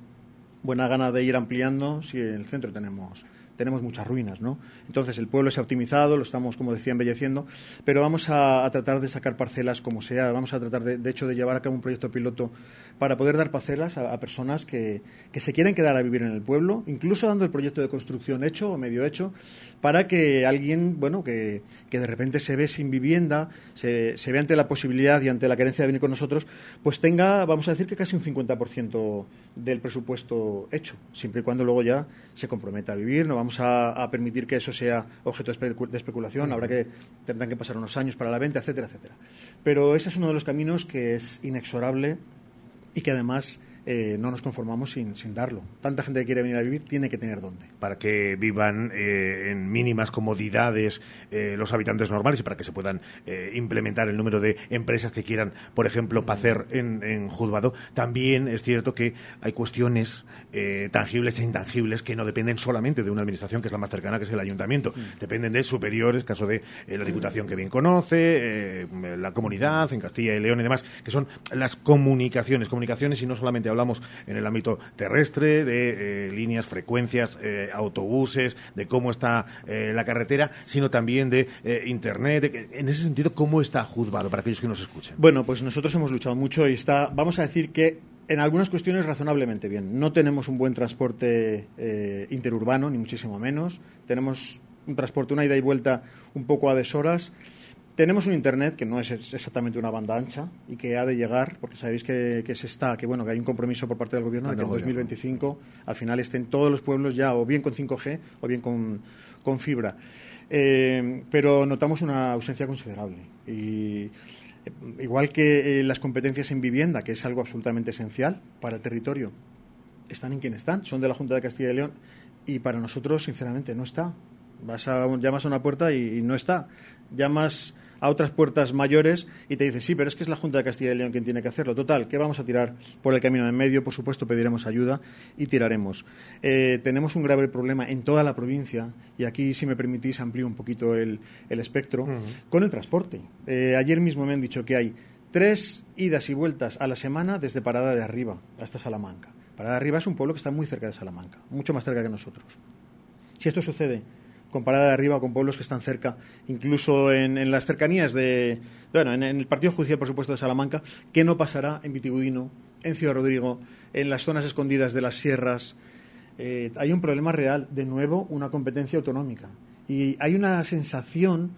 buena gana de ir ampliando si en el centro tenemos tenemos muchas ruinas, ¿no? Entonces el pueblo se ha optimizado, lo estamos, como decía, embelleciendo, pero vamos a, tratar de sacar parcelas como sea, vamos a tratar de, de hecho de llevar a cabo un proyecto piloto para poder dar parcelas a, a personas que, que se quieren quedar a vivir en el pueblo, incluso dando el proyecto de construcción hecho o medio hecho, para que alguien, bueno, que, que de repente se ve sin vivienda, se, se ve ante la posibilidad y ante la carencia de venir con nosotros, pues tenga, vamos a decir que casi un 50% del presupuesto hecho, siempre y cuando luego ya se comprometa a vivir, no vamos a, a permitir que eso sea objeto de especulación, habrá que, tendrán que pasar unos años para la venta, etcétera, etcétera. Pero ese es uno de los caminos que es inexorable y que además eh, no nos conformamos sin, sin darlo. Tanta gente que quiere venir a vivir tiene que tener dónde. para que vivan eh, en mínimas comodidades eh, los habitantes normales y para que se puedan implementar el número de empresas que quieran, por ejemplo, pacer en, en Juzgado. También es cierto que hay cuestiones tangibles e intangibles que no dependen solamente de una administración que es la más cercana, que es el ayuntamiento. Dependen de superiores, caso de la Diputación que bien conoce, la comunidad en Castilla y León y demás, que son las comunicaciones. Comunicaciones y no solamente hablamos en el ámbito terrestre de eh, líneas, frecuencias, eh, autobuses, de cómo está eh, la carretera, sino también de Internet. de en ese sentido, ¿cómo está Juzgado para aquellos que nos escuchen? Bueno, pues nosotros hemos luchado mucho y está, vamos a decir que en algunas cuestiones razonablemente bien. No tenemos un buen transporte interurbano, ni muchísimo menos. Tenemos un transporte, una ida y vuelta un poco a deshoras. Tenemos un Internet que no es ex- exactamente una banda ancha y que ha de llegar, porque sabéis que, que se está, que bueno, que hay un compromiso por parte del gobierno de que en Anda, gobierno. 2025 al final estén todos los pueblos ya o bien con 5G o bien con, con fibra. Eh, pero notamos una ausencia considerable y eh, igual que eh, las competencias en vivienda, que es algo absolutamente esencial para el territorio, están en quien están, son de la Junta de Castilla y León y para nosotros, sinceramente, no está. Vas a, llamas a una puerta y, y no está. Llamas a otras puertas mayores y te dice, sí, pero es que es la Junta de Castilla y León quien tiene que hacerlo. Total, que vamos a tirar por el camino de en medio, por supuesto pediremos ayuda y tiraremos. Eh, tenemos un grave problema en toda la provincia, y aquí, si me permitís, amplío un poquito el, espectro, con el transporte. Eh, ayer mismo me han dicho que hay tres idas y vueltas a la semana desde Parada de Arriba hasta Salamanca. Parada de Arriba es un pueblo que está muy cerca de Salamanca, mucho más cerca que nosotros. Si esto sucede con Parada de Arriba, con pueblos que están cerca, incluso en, las cercanías de, bueno, en, el Partido Judicial, por supuesto, de Salamanca, ¿qué no pasará en Vitigudino, en Ciudad Rodrigo, en las zonas escondidas de las sierras? Eh, hay un problema real, de nuevo, una competencia autonómica. Y hay una sensación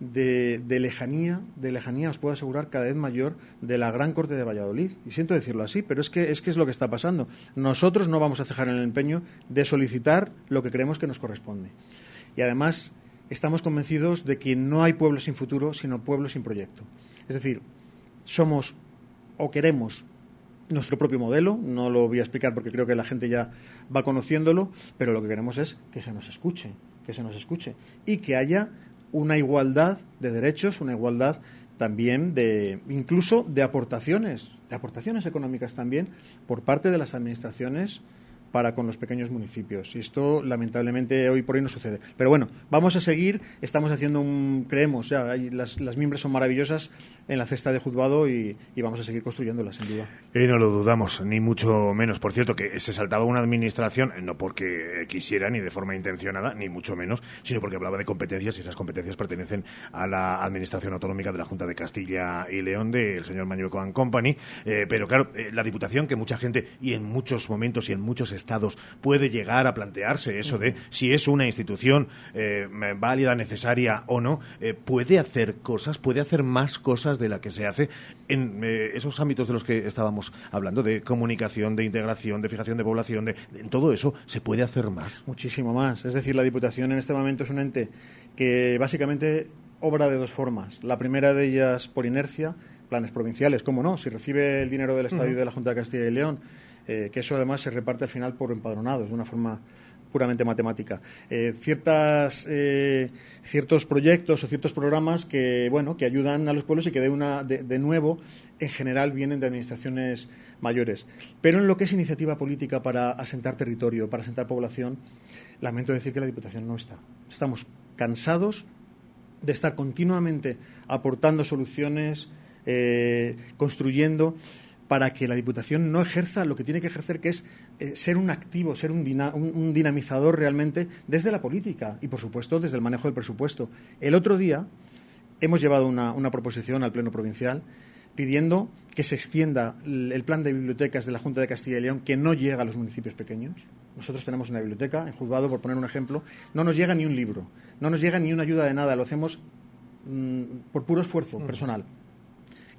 de, lejanía, de lejanía, os puedo asegurar, cada vez mayor de la Gran Corte de Valladolid. Y siento decirlo así, pero es que, es que es lo que está pasando. Nosotros no vamos a cejar en el empeño de solicitar lo que creemos que nos corresponde. Y además estamos convencidos de que no hay pueblo sin futuro, sino pueblo sin proyecto. Es decir, somos o queremos nuestro propio modelo, no lo voy a explicar porque creo que la gente ya va conociéndolo, pero lo que queremos es que se nos escuche, que se nos escuche y que haya una igualdad de derechos, una igualdad también de incluso de aportaciones, de aportaciones económicas también por parte de las administraciones para con los pequeños municipios. Y esto, lamentablemente, hoy por hoy no sucede. Pero bueno, vamos a seguir. Estamos haciendo un. Creemos, ya, las, las miembros son maravillosas en la cesta de juzgado y, vamos a seguir construyéndolas, sin duda. Y no lo dudamos, ni mucho menos. Por cierto, que se saltaba una administración, no porque quisiera, ni de forma intencionada, ni mucho menos, sino porque hablaba de competencias y esas competencias pertenecen a la Administración Autonómica de la Junta de Castilla y León, del señor Mañueco Company. Eh, pero claro, eh, la Diputación, que mucha gente, y en muchos momentos y en muchos estados puede llegar a plantearse eso de si es una institución eh, válida, necesaria o no, eh, puede hacer cosas, puede hacer más cosas de la que se hace en eh, esos ámbitos de los que estábamos hablando, de comunicación, de integración, de fijación de población, de, en todo eso se puede hacer más. Muchísimo más. Es decir, la Diputación en este momento es un ente que básicamente obra de dos formas. La primera de ellas por inercia, planes provinciales, cómo no, si recibe el dinero del Estado y de la Junta de Castilla y León eh, que eso además se reparte al final por empadronados, de una forma puramente matemática. Eh, ciertas, eh, ciertos proyectos o ciertos programas que, bueno, que ayudan a los pueblos y que de, una, de, nuevo, en general, vienen de administraciones mayores. Pero en lo que es iniciativa política para asentar territorio, para asentar población, lamento decir que la Diputación no está. Estamos cansados de estar continuamente aportando soluciones, construyendo para que la Diputación no ejerza lo que tiene que ejercer, que es eh, ser un activo, ser un, dinamizador realmente desde la política y, por supuesto, desde el manejo del presupuesto. El otro día hemos llevado una, proposición al Pleno Provincial pidiendo que se extienda el plan de bibliotecas de la Junta de Castilla y León que no llega a los municipios pequeños. Nosotros tenemos una biblioteca, en Juzgado, por poner un ejemplo, no nos llega ni un libro, no nos llega ni una ayuda de nada, lo hacemos mm, por puro esfuerzo personal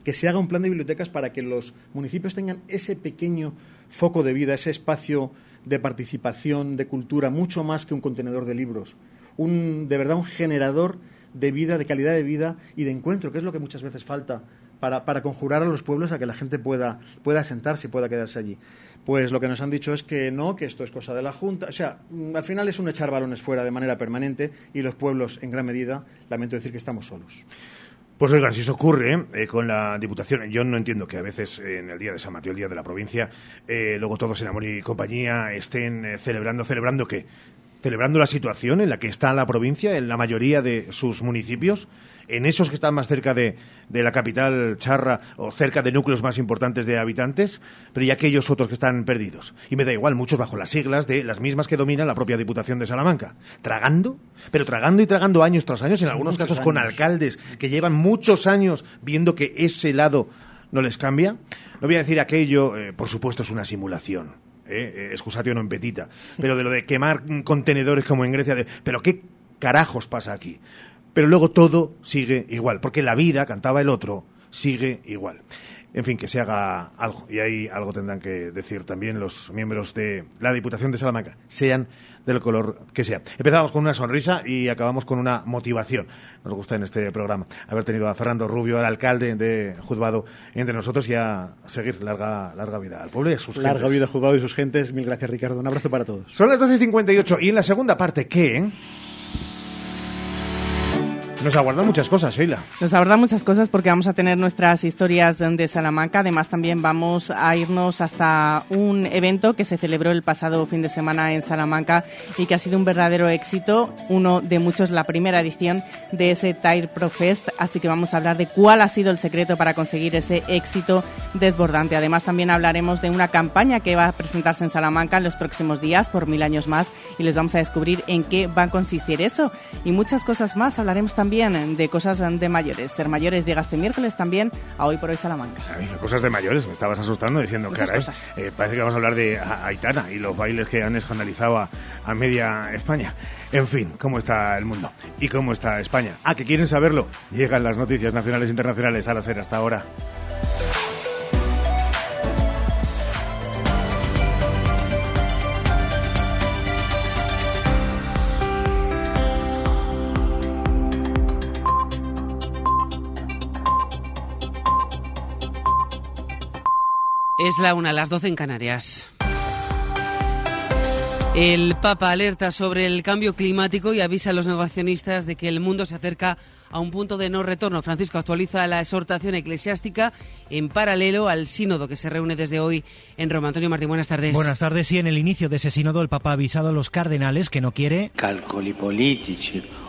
que se haga un plan de bibliotecas para que los municipios tengan ese pequeño foco de vida, ese espacio de participación, de cultura, mucho más que un contenedor de libros. Un, de verdad, un generador de vida, de calidad de vida y de encuentro, que es lo que muchas veces falta para, para conjurar a los pueblos a que la gente pueda, pueda sentarse y pueda quedarse allí. Pues lo que nos han dicho es que no, que esto es cosa de la Junta. O sea, mm, al final es un echar balones fuera de manera permanente y los pueblos, en gran medida, lamento decir que estamos solos. Pues oigan, si eso ocurre eh, con la Diputación, yo no entiendo que a veces en el día de San Mateo, el día de la provincia, eh, luego todos en amor y compañía estén eh, celebrando, celebrando qué, celebrando la situación en la que está la provincia, en la mayoría de sus municipios, en esos que están más cerca de, la capital charra o cerca de núcleos más importantes de habitantes, pero y aquellos otros que están perdidos. Y me da igual, muchos bajo las siglas de las mismas que dominan la propia Diputación de Salamanca. Tragando, pero tragando y tragando años tras años, en algunos casos con alcaldes que llevan muchos años viendo que ese lado no les cambia. No voy a decir aquello, eh, por supuesto, es una simulación. Eh, excusatio non petita, pero de lo de quemar contenedores como en Grecia, de, pero ¿qué carajos pasa aquí? Pero luego todo sigue igual, porque la vida, cantaba el otro, sigue igual. En fin, que se haga algo, y ahí algo tendrán que decir también los miembros de la Diputación de Salamanca, sean del color que sea. Empezamos con una sonrisa y acabamos con una motivación. Nos gusta en este programa haber tenido a Fernando Rubio, al alcalde de Juzgado, entre nosotros y a seguir larga, larga vida al pueblo y a sus Larga vida Juzgado y sus gentes. Mil gracias, Ricardo. Un abrazo para todos. Son las 12.58 y en la segunda parte, ¿qué? Nos aguardan muchas cosas, Sheila. Nos aguardan muchas cosas porque vamos a tener nuestras historias de Salamanca. Además, también vamos a irnos hasta un evento que se celebró el pasado fin de semana en Salamanca y que ha sido un verdadero éxito, uno de muchos, la primera edición de ese Tire Pro Fest. Así que vamos a hablar de cuál ha sido el secreto para conseguir ese éxito desbordante. Además, también hablaremos de una campaña que va a presentarse en Salamanca en los próximos días por mil años más y les vamos a descubrir en qué va a consistir eso y muchas cosas más. Hablaremos también también de cosas de mayores. Ser mayores llega este miércoles también a Hoy por Hoy Salamanca. cosas de mayores, me estabas asustando diciendo, que eh, parece que vamos a hablar de Aitana y los bailes que han escandalizado a, a media España. En fin, ¿cómo está el mundo? ¿Y cómo está España? Ah, que quieren saberlo. Llegan las noticias nacionales e internacionales a la ser hasta ahora. Es la una, las doce en Canarias. El Papa alerta sobre el cambio climático y avisa a los negacionistas de que el mundo se acerca a un punto de no retorno. Francisco actualiza la exhortación eclesiástica en paralelo al sínodo que se reúne desde hoy en Roma. Antonio Martín, buenas tardes. Buenas tardes. Y en el inicio de ese sínodo el Papa ha avisado a los cardenales que no quiere cálculos políticos o batallas ideológicas.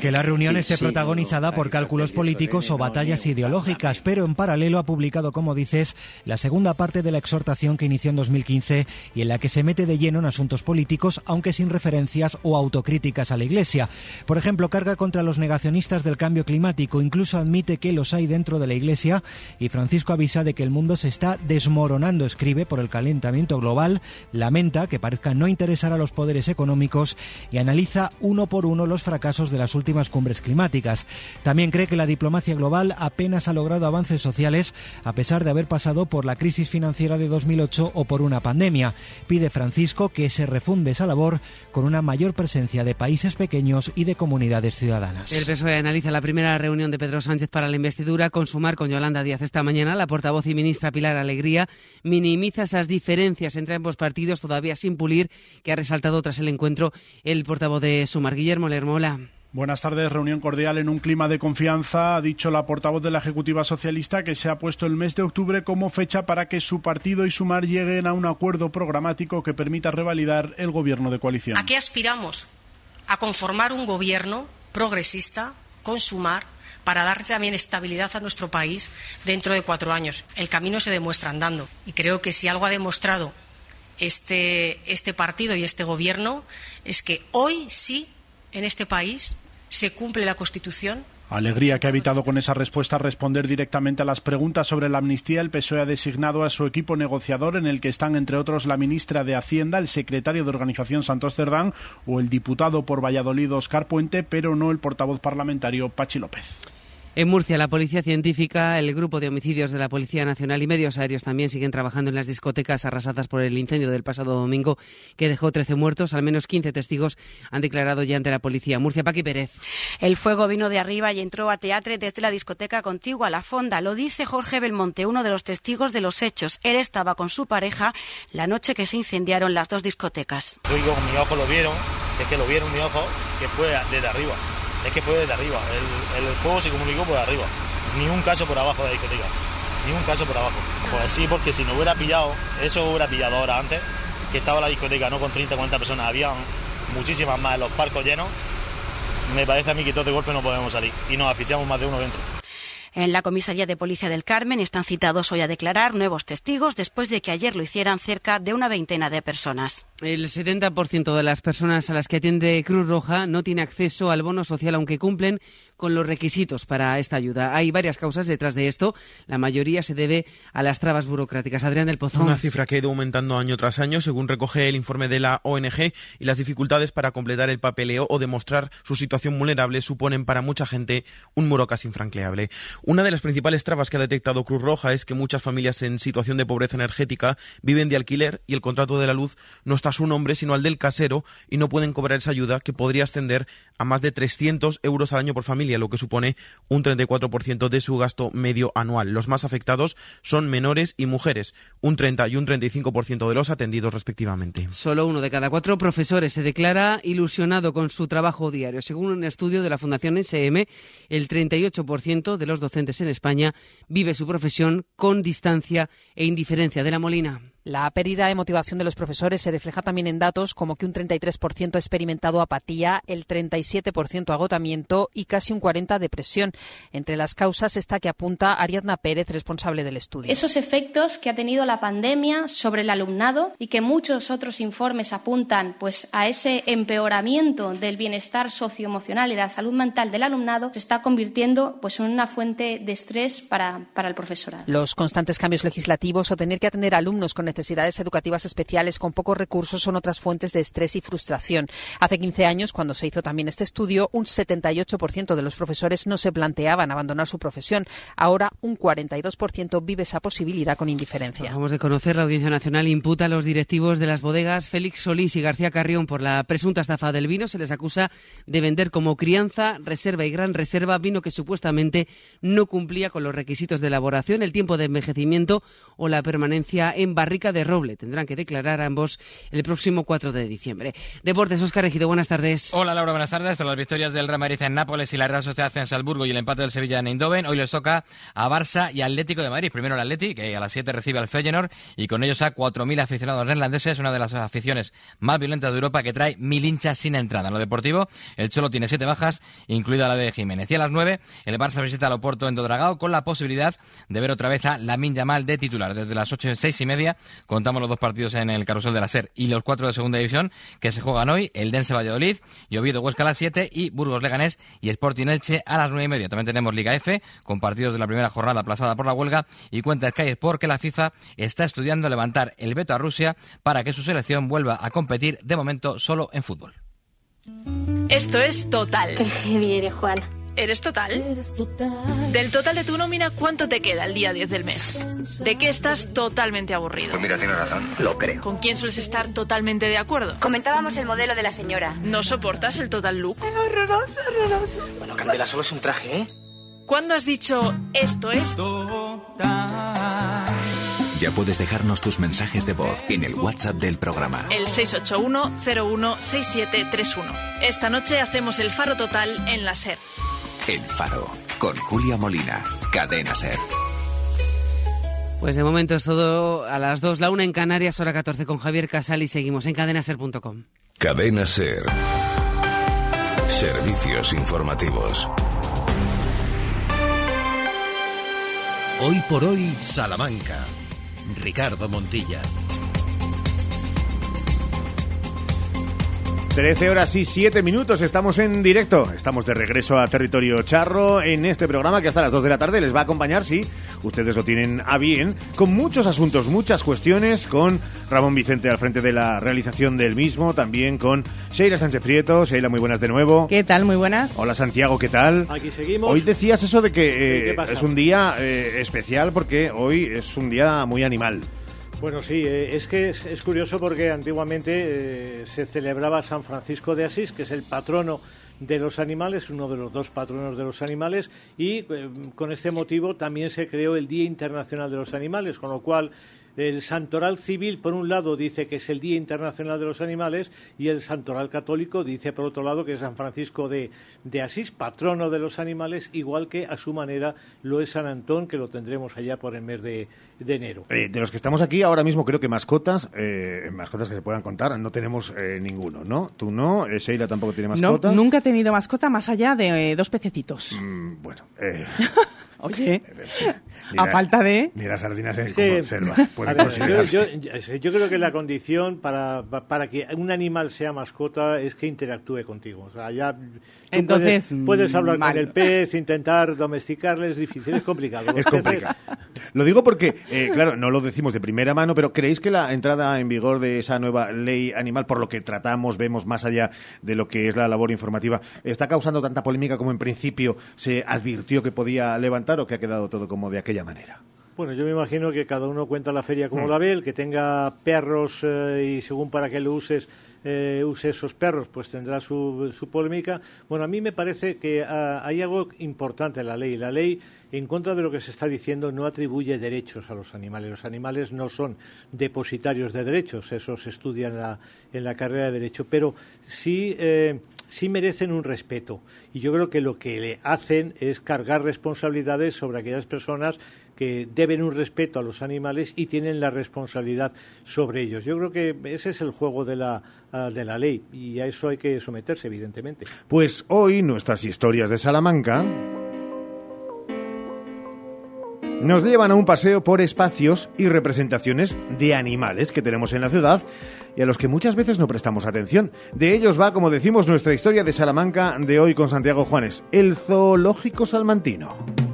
Que la reunión esté protagonizada por cálculos políticos o batallas ideológicas, pero en paralelo ha publicado, como dices, la segunda parte de la exhortación que inició en 2015 y en la que se mete de lleno en asuntos políticos, aunque sin referencias o autocríticas a la Iglesia. Por ejemplo, carga contra los negacionistas del cambio climático, incluso admite que los hay dentro de la Iglesia y Francisco avisa de que el mundo se está desmoronando, escribe, por el calentamiento global, lamenta que parezca no interesar a los poderes económicos y analiza uno por uno los fracasos de las últimas cumbres climáticas. También cree que la diplomacia global apenas ha logrado avances sociales a pesar de haber pasado por la crisis financiera de 2008 o por una pandemia. Pide Francisco que se refunde esa labor con una mayor presencia de países pequeños y de comunidades ciudadanas. El PSOE analiza la primera reunión de Pedro Sánchez para la investidura con Sumar con Yolanda Díaz esta mañana. La portavoz y ministra Pilar Alegría minimiza esas diferencias entre ambos partidos todavía sin pulir que ha resaltado tras el encuentro el portavoz de Sumar, Guillermo Lermola. Buenas tardes. Reunión cordial en un clima de confianza. Ha dicho la portavoz de la Ejecutiva Socialista que se ha puesto el mes de octubre como fecha para que su partido y Sumar lleguen a un acuerdo programático que permita revalidar el gobierno de coalición. ¿A qué aspiramos? A conformar un gobierno progresista, consumar, para dar también estabilidad a nuestro país dentro de cuatro años. El camino se demuestra andando y creo que si algo ha demostrado este, este partido y este gobierno es que hoy sí, en este país, se cumple la Constitución Alegría que ha evitado con esa respuesta responder directamente a las preguntas sobre la amnistía. El PSOE ha designado a su equipo negociador, en el que están, entre otros, la ministra de Hacienda, el secretario de Organización Santos Cerdán o el diputado por Valladolid, Oscar Puente, pero no el portavoz parlamentario Pachi López. En Murcia, la Policía Científica, el Grupo de Homicidios de la Policía Nacional y medios aéreos también siguen trabajando en las discotecas arrasadas por el incendio del pasado domingo que dejó 13 muertos. Al menos 15 testigos han declarado ya ante la policía. Murcia, Paqui Pérez. El fuego vino de arriba y entró a teatro desde la discoteca contigua, La Fonda. Lo dice Jorge Belmonte, uno de los testigos de los hechos. Él estaba con su pareja la noche que se incendiaron las dos discotecas. Yo con mi ojo lo vieron, es que lo vieron mi ojo, que fue desde arriba es que fue desde arriba. El, fuego se comunicó por arriba. Ni un caso por abajo de la discoteca. Ni un caso por abajo. Pues sí, porque si no hubiera pillado, eso hubiera pillado ahora antes, que estaba la discoteca no con 30 40 personas, había muchísimas más en los parcos llenos. Me parece a mí que todo de golpe no podemos salir y nos afichamos más de uno dentro. En la comisaría de policía del Carmen están citados hoy a declarar nuevos testigos después de que ayer lo hicieran cerca de una veintena de personas. El 70% de las personas a las que atiende Cruz Roja no tiene acceso al bono social aunque cumplen con los requisitos para esta ayuda. Hay varias causas detrás de esto. La mayoría se debe a las trabas burocráticas. Adrián del Pozo. Una cifra que ha ido aumentando año tras año, según recoge el informe de la ONG, y las dificultades para completar el papeleo o demostrar su situación vulnerable suponen para mucha gente un muro casi infranqueable. Una de las principales trabas que ha detectado Cruz Roja es que muchas familias en situación de pobreza energética viven de alquiler y el contrato de la luz no está a su nombre, sino al del casero y no pueden cobrar esa ayuda que podría ascender a más de 300 euros al año por familia lo que supone un 34% de su gasto medio anual. Los más afectados son menores y mujeres, un 30 y un 35% de los atendidos respectivamente. Solo uno de cada cuatro profesores se declara ilusionado con su trabajo diario. Según un estudio de la Fundación SM, el 38% de los docentes en España vive su profesión con distancia e indiferencia de la Molina. La pérdida de motivación de los profesores se refleja también en datos como que un 33% ha experimentado apatía, el 37% agotamiento y casi un 40% depresión. Entre las causas está que apunta Ariadna Pérez, responsable del estudio. Esos efectos que ha tenido la pandemia sobre el alumnado y que muchos otros informes apuntan pues a ese empeoramiento del bienestar socioemocional y de la salud mental del alumnado se está convirtiendo pues en una fuente de estrés para, para el profesorado. Los constantes cambios legislativos o tener que atender a alumnos con necesidades educativas especiales con pocos recursos son otras fuentes de estrés y frustración. Hace 15 años, cuando se hizo también este estudio, un 78% de los profesores no se planteaban abandonar su profesión. Ahora, un 42% vive esa posibilidad con indiferencia. Acabamos de conocer, la Audiencia Nacional imputa a los directivos de las bodegas Félix Solís y García Carrión por la presunta estafa del vino. Se les acusa de vender como crianza, reserva y gran reserva vino que supuestamente no cumplía con los requisitos de elaboración, el tiempo de envejecimiento o la permanencia en barrica de roble. Tendrán que declarar ambos el próximo 4 de diciembre. Deportes, Oscar Ejido, buenas tardes. Hola Laura, buenas tardes. Tras las victorias del Real Madrid en Nápoles y la Real Sociedad en Salzburgo y el empate del Sevilla en Eindhoven, hoy les toca a Barça y Atlético de Madrid. Primero el Atleti, que a las 7 recibe al Feyenoord y con ellos a 4.000 aficionados neerlandeses, una de las aficiones más violentas de Europa que trae mil hinchas sin entrada. En lo deportivo, el Cholo tiene siete bajas, incluida la de Jiménez. Y a las 9, el Barça visita al Oporto en Dodragao con la posibilidad de ver otra vez a Lamin Yamal de titular. Desde las 8 y 6 y media contamos los dos partidos en el carrusel de la SER y los cuatro de segunda división que se juegan hoy, el Dense Valladolid y Oviedo Huesca a las 7 y Burgos Leganés y Sporting Elche a las nueve y media. También tenemos Liga F con partidos de la primera jornada aplazada por la huelga y cuenta Sky Sport que la FIFA está estudiando levantar el veto a Rusia para que su selección vuelva a competir de momento solo en fútbol. Esto es Total. Qué eres, Juan. ¿Eres total? Del total de tu nómina, ¿cuánto te queda el día 10 del mes? ¿De qué estás totalmente aburrido? Pues mira, tiene razón. Lo creo. ¿Con quién sueles estar totalmente de acuerdo? Comentábamos el modelo de la señora. ¿No soportas el total look? Horroroso, horroroso. Bueno, Candela, solo es un traje, ¿eh? ¿Cuándo has dicho esto es? Ya puedes dejarnos tus mensajes de voz en el WhatsApp del programa. El 681-016731. Esta noche hacemos el faro total en la SER. El Faro, con Julia Molina, Cadena Ser. Pues de momento es todo a las 2, la 1 en Canarias, hora 14 con Javier Casal y seguimos en cadenaser.com. Cadena Ser. Servicios informativos. Hoy por hoy, Salamanca. Ricardo Montilla. 13 horas y 7 minutos, estamos en directo, estamos de regreso a Territorio Charro en este programa que hasta las 2 de la tarde les va a acompañar, si ustedes lo tienen a bien, con muchos asuntos, muchas cuestiones, con Ramón Vicente al frente de la realización del mismo, también con Sheila Sánchez Prieto. Sheila, muy buenas de nuevo. ¿Qué tal? Muy buenas. Hola Santiago, ¿qué tal? Aquí seguimos. Hoy decías eso de que eh, es un día eh, especial porque hoy es un día muy animal. Bueno, sí, eh, es que es, curioso porque antiguamente eh, se celebraba San Francisco de Asís, que es el patrono de los animales, uno de los dos patronos de los animales, y eh, con este motivo también se creó el Día Internacional de los Animales, con lo cual el santoral civil, por un lado, dice que es el Día Internacional de los Animales y el santoral católico dice, por otro lado, que es San Francisco de, de Asís, patrono de los animales, igual que a su manera lo es San Antón, que lo tendremos allá por el mes de, de enero. Eh, de los que estamos aquí, ahora mismo creo que mascotas, eh, mascotas que se puedan contar, no tenemos eh, ninguno, ¿no? Tú no, eh, Sheila tampoco tiene No, mascota. nunca he tenido mascota más allá de eh, dos pececitos. Mm, bueno, eh, [laughs] Oye, [laughs] ni a la- falta de... Ni las sardinas en Es que- conserva. A pueden ver, yo, yo- yo creo que la condición para, para que un animal sea mascota es que interactúe contigo. O sea, ya tú Entonces, puedes, puedes hablar mal. con el pez, intentar domesticarle, es difícil, es complicado. Los Es peces- complicado. Lo digo porque, eh, claro, no lo decimos de primera mano, pero ¿creéis que la entrada en vigor de esa nueva ley animal, por lo que tratamos, vemos más allá de lo que es la labor informativa, está causando tanta polémica como en principio se advirtió que podía levantar o que ha quedado todo como de aquella manera? Bueno, yo me imagino que cada uno cuenta la feria como Hmm. la ve, el que tenga perros eh, y según para qué lo uses, eh, use esos perros, pues tendrá su, su polémica. Bueno, a mí me parece que ah, hay algo importante en la ley. La ley, en contra de lo que se está diciendo, no atribuye derechos a los animales. Los animales no son depositarios de derechos, eso se estudia en la, en la carrera de Derecho, pero sí... eh, sí merecen un respeto. Y yo creo que lo que le hacen es cargar responsabilidades sobre aquellas personas que deben un respeto a los animales y tienen la responsabilidad sobre ellos. Yo creo que ese es el juego de la, ah, de la ley y a eso hay que someterse, evidentemente. Pues hoy nuestras historias de Salamanca nos llevan a un paseo por espacios y representaciones de animales que tenemos en la ciudad y a los que muchas veces no prestamos atención. De ellos va, como decimos, nuestra historia de Salamanca de hoy con Santiago Juanes, el zoológico salmantino.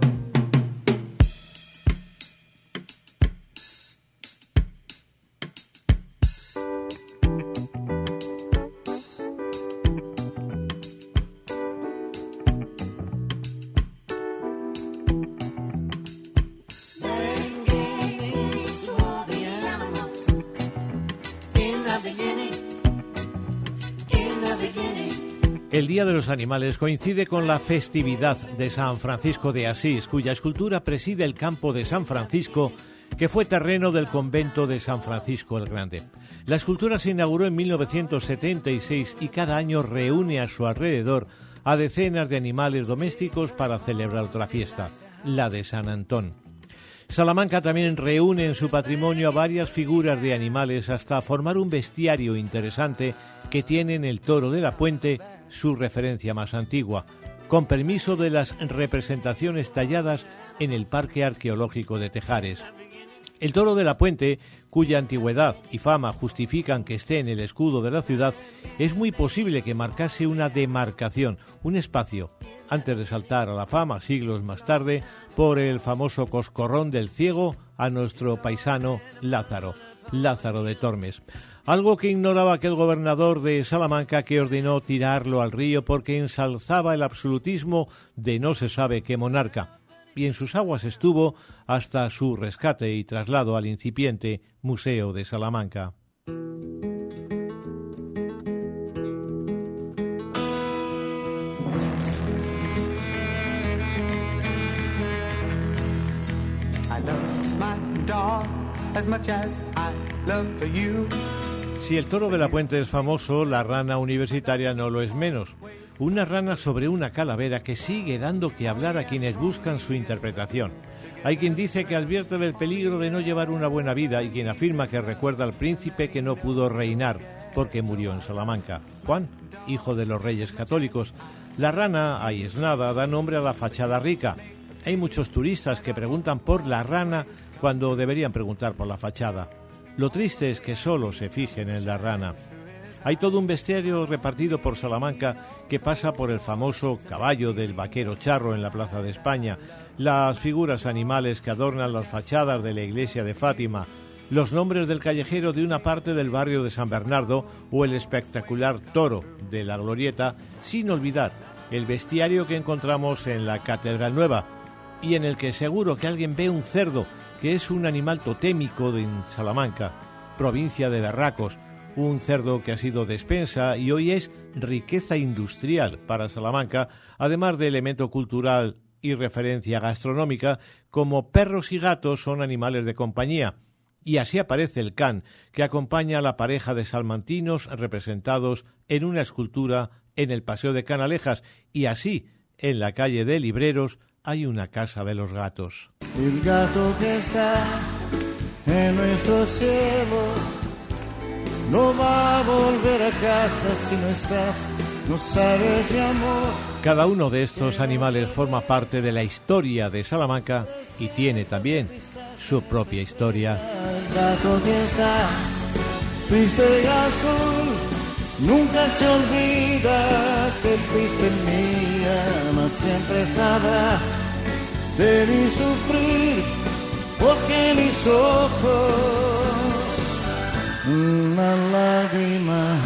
El Día de los Animales coincide con la festividad de San Francisco de Asís, cuya escultura preside el campo de San Francisco, que fue terreno del convento de San Francisco el Grande. La escultura se inauguró en 1976 y cada año reúne a su alrededor a decenas de animales domésticos para celebrar otra fiesta, la de San Antón. Salamanca también reúne en su patrimonio a varias figuras de animales hasta formar un bestiario interesante que tiene en el toro de la puente su referencia más antigua, con permiso de las representaciones talladas en el Parque Arqueológico de Tejares. El toro de la puente, cuya antigüedad y fama justifican que esté en el escudo de la ciudad, es muy posible que marcase una demarcación, un espacio, antes de saltar a la fama siglos más tarde por el famoso coscorrón del ciego a nuestro paisano Lázaro, Lázaro de Tormes. Algo que ignoraba aquel gobernador de Salamanca que ordenó tirarlo al río porque ensalzaba el absolutismo de no se sabe qué monarca y en sus aguas estuvo hasta su rescate y traslado al incipiente Museo de Salamanca. Si el toro de la puente es famoso, la rana universitaria no lo es menos. Una rana sobre una calavera que sigue dando que hablar a quienes buscan su interpretación. Hay quien dice que advierte del peligro de no llevar una buena vida y quien afirma que recuerda al príncipe que no pudo reinar porque murió en Salamanca, Juan, hijo de los reyes católicos. La rana, ahí es nada, da nombre a la fachada rica. Hay muchos turistas que preguntan por la rana cuando deberían preguntar por la fachada. Lo triste es que solo se fijen en la rana. Hay todo un bestiario repartido por Salamanca que pasa por el famoso caballo del vaquero charro en la Plaza de España, las figuras animales que adornan las fachadas de la iglesia de Fátima, los nombres del callejero de una parte del barrio de San Bernardo o el espectacular toro de la glorieta, sin olvidar el bestiario que encontramos en la Catedral Nueva y en el que seguro que alguien ve un cerdo, que es un animal totémico de Salamanca, provincia de Berracos, un cerdo que ha sido despensa y hoy es riqueza industrial para Salamanca, además de elemento cultural y referencia gastronómica, como perros y gatos son animales de compañía. Y así aparece el can, que acompaña a la pareja de salmantinos representados en una escultura en el Paseo de Canalejas, y así, en la calle de Libreros, hay una casa de los gatos. El gato que está en nuestro cielo no va a volver a casa si no estás, no sabes mi amor. Cada uno de estos animales forma parte de la historia de Salamanca y tiene también su propia historia. El gato que está triste y azul, nunca se olvida que fuiste mía, mas siempre sabrá de mi sufrir, porque mis ojos una lágrima.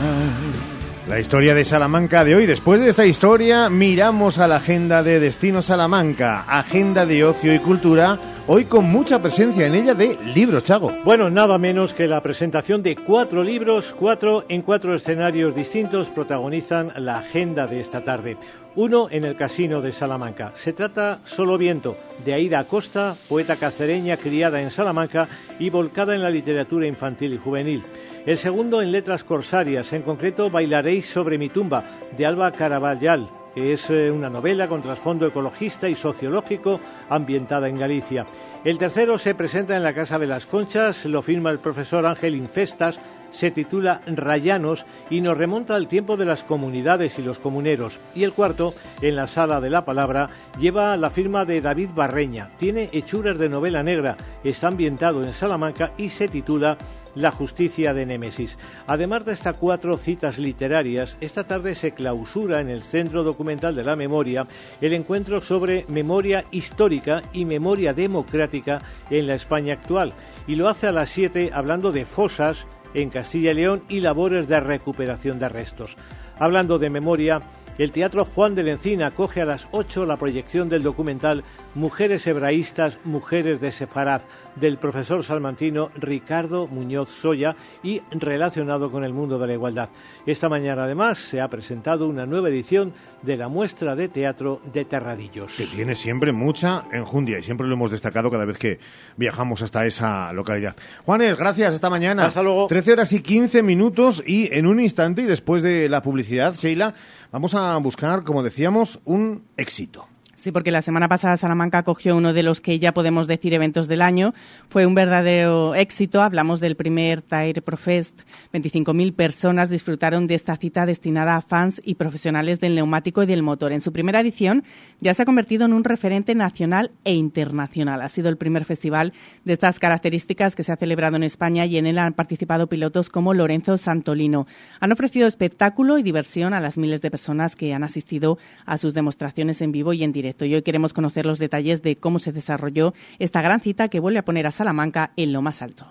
La historia de Salamanca de hoy. Después de esta historia, miramos a la agenda de Destino Salamanca, agenda de ocio y cultura hoy con mucha presencia en ella de libros, Chago. Bueno, nada menos que la presentación de cuatro libros, cuatro en cuatro escenarios distintos protagonizan la agenda de esta tarde. Uno en el Casino de Salamanca. Se trata Solo Viento, de Aida Acosta, poeta cacereña criada en Salamanca y volcada en la literatura infantil y juvenil. El segundo en Letras Corsarias, en concreto Bailaréis sobre mi tumba, de Alba Caravallal, que es eh, una novela con trasfondo ecologista y sociológico ambientada en Galicia. El tercero se presenta en la Casa de las Conchas, lo firma el profesor Ángel Infestas, se titula Rayanos y nos remonta al tiempo de las comunidades y los comuneros. Y el cuarto, en la Sala de la Palabra, lleva la firma de David Barreña. Tiene hechuras de novela negra, está ambientado en Salamanca y se titula la justicia de Némesis. Además de estas cuatro citas literarias, esta tarde se clausura en el Centro Documental de la Memoria el encuentro sobre memoria histórica y memoria democrática en la España actual. Y lo hace a las siete hablando de fosas en Castilla y León y labores de recuperación de restos. Hablando de memoria, el Teatro Juan de la Encina acoge a las 8 la proyección del documental Mujeres Hebraístas, Mujeres de Sefarad, del profesor salmantino Ricardo Muñoz Soya y relacionado con el mundo de la igualdad. Esta mañana, además, se ha presentado una nueva edición de la muestra de teatro de Terradillos. Que tiene siempre mucha enjundia y siempre lo hemos destacado cada vez que viajamos hasta esa localidad. Juanes, gracias, esta mañana. Hasta luego. 13 horas y 15 minutos y en un instante y después de la publicidad, Sheila, vamos a buscar, como decíamos, un éxito. Sí, porque la semana pasada Salamanca acogió uno de los que ya podemos decir eventos del año. Fue un verdadero éxito. Hablamos del primer Tire Profest. 25.000 personas disfrutaron de esta cita destinada a fans y profesionales del neumático y del motor. En su primera edición ya se ha convertido en un referente nacional e internacional. Ha sido el primer festival de estas características que se ha celebrado en España y en él han participado pilotos como Lorenzo Santolino. Han ofrecido espectáculo y diversión a las miles de personas que han asistido a sus demostraciones en vivo y en directo. Y hoy queremos conocer los detalles de cómo se desarrolló esta gran cita que vuelve a poner a Salamanca en lo más alto.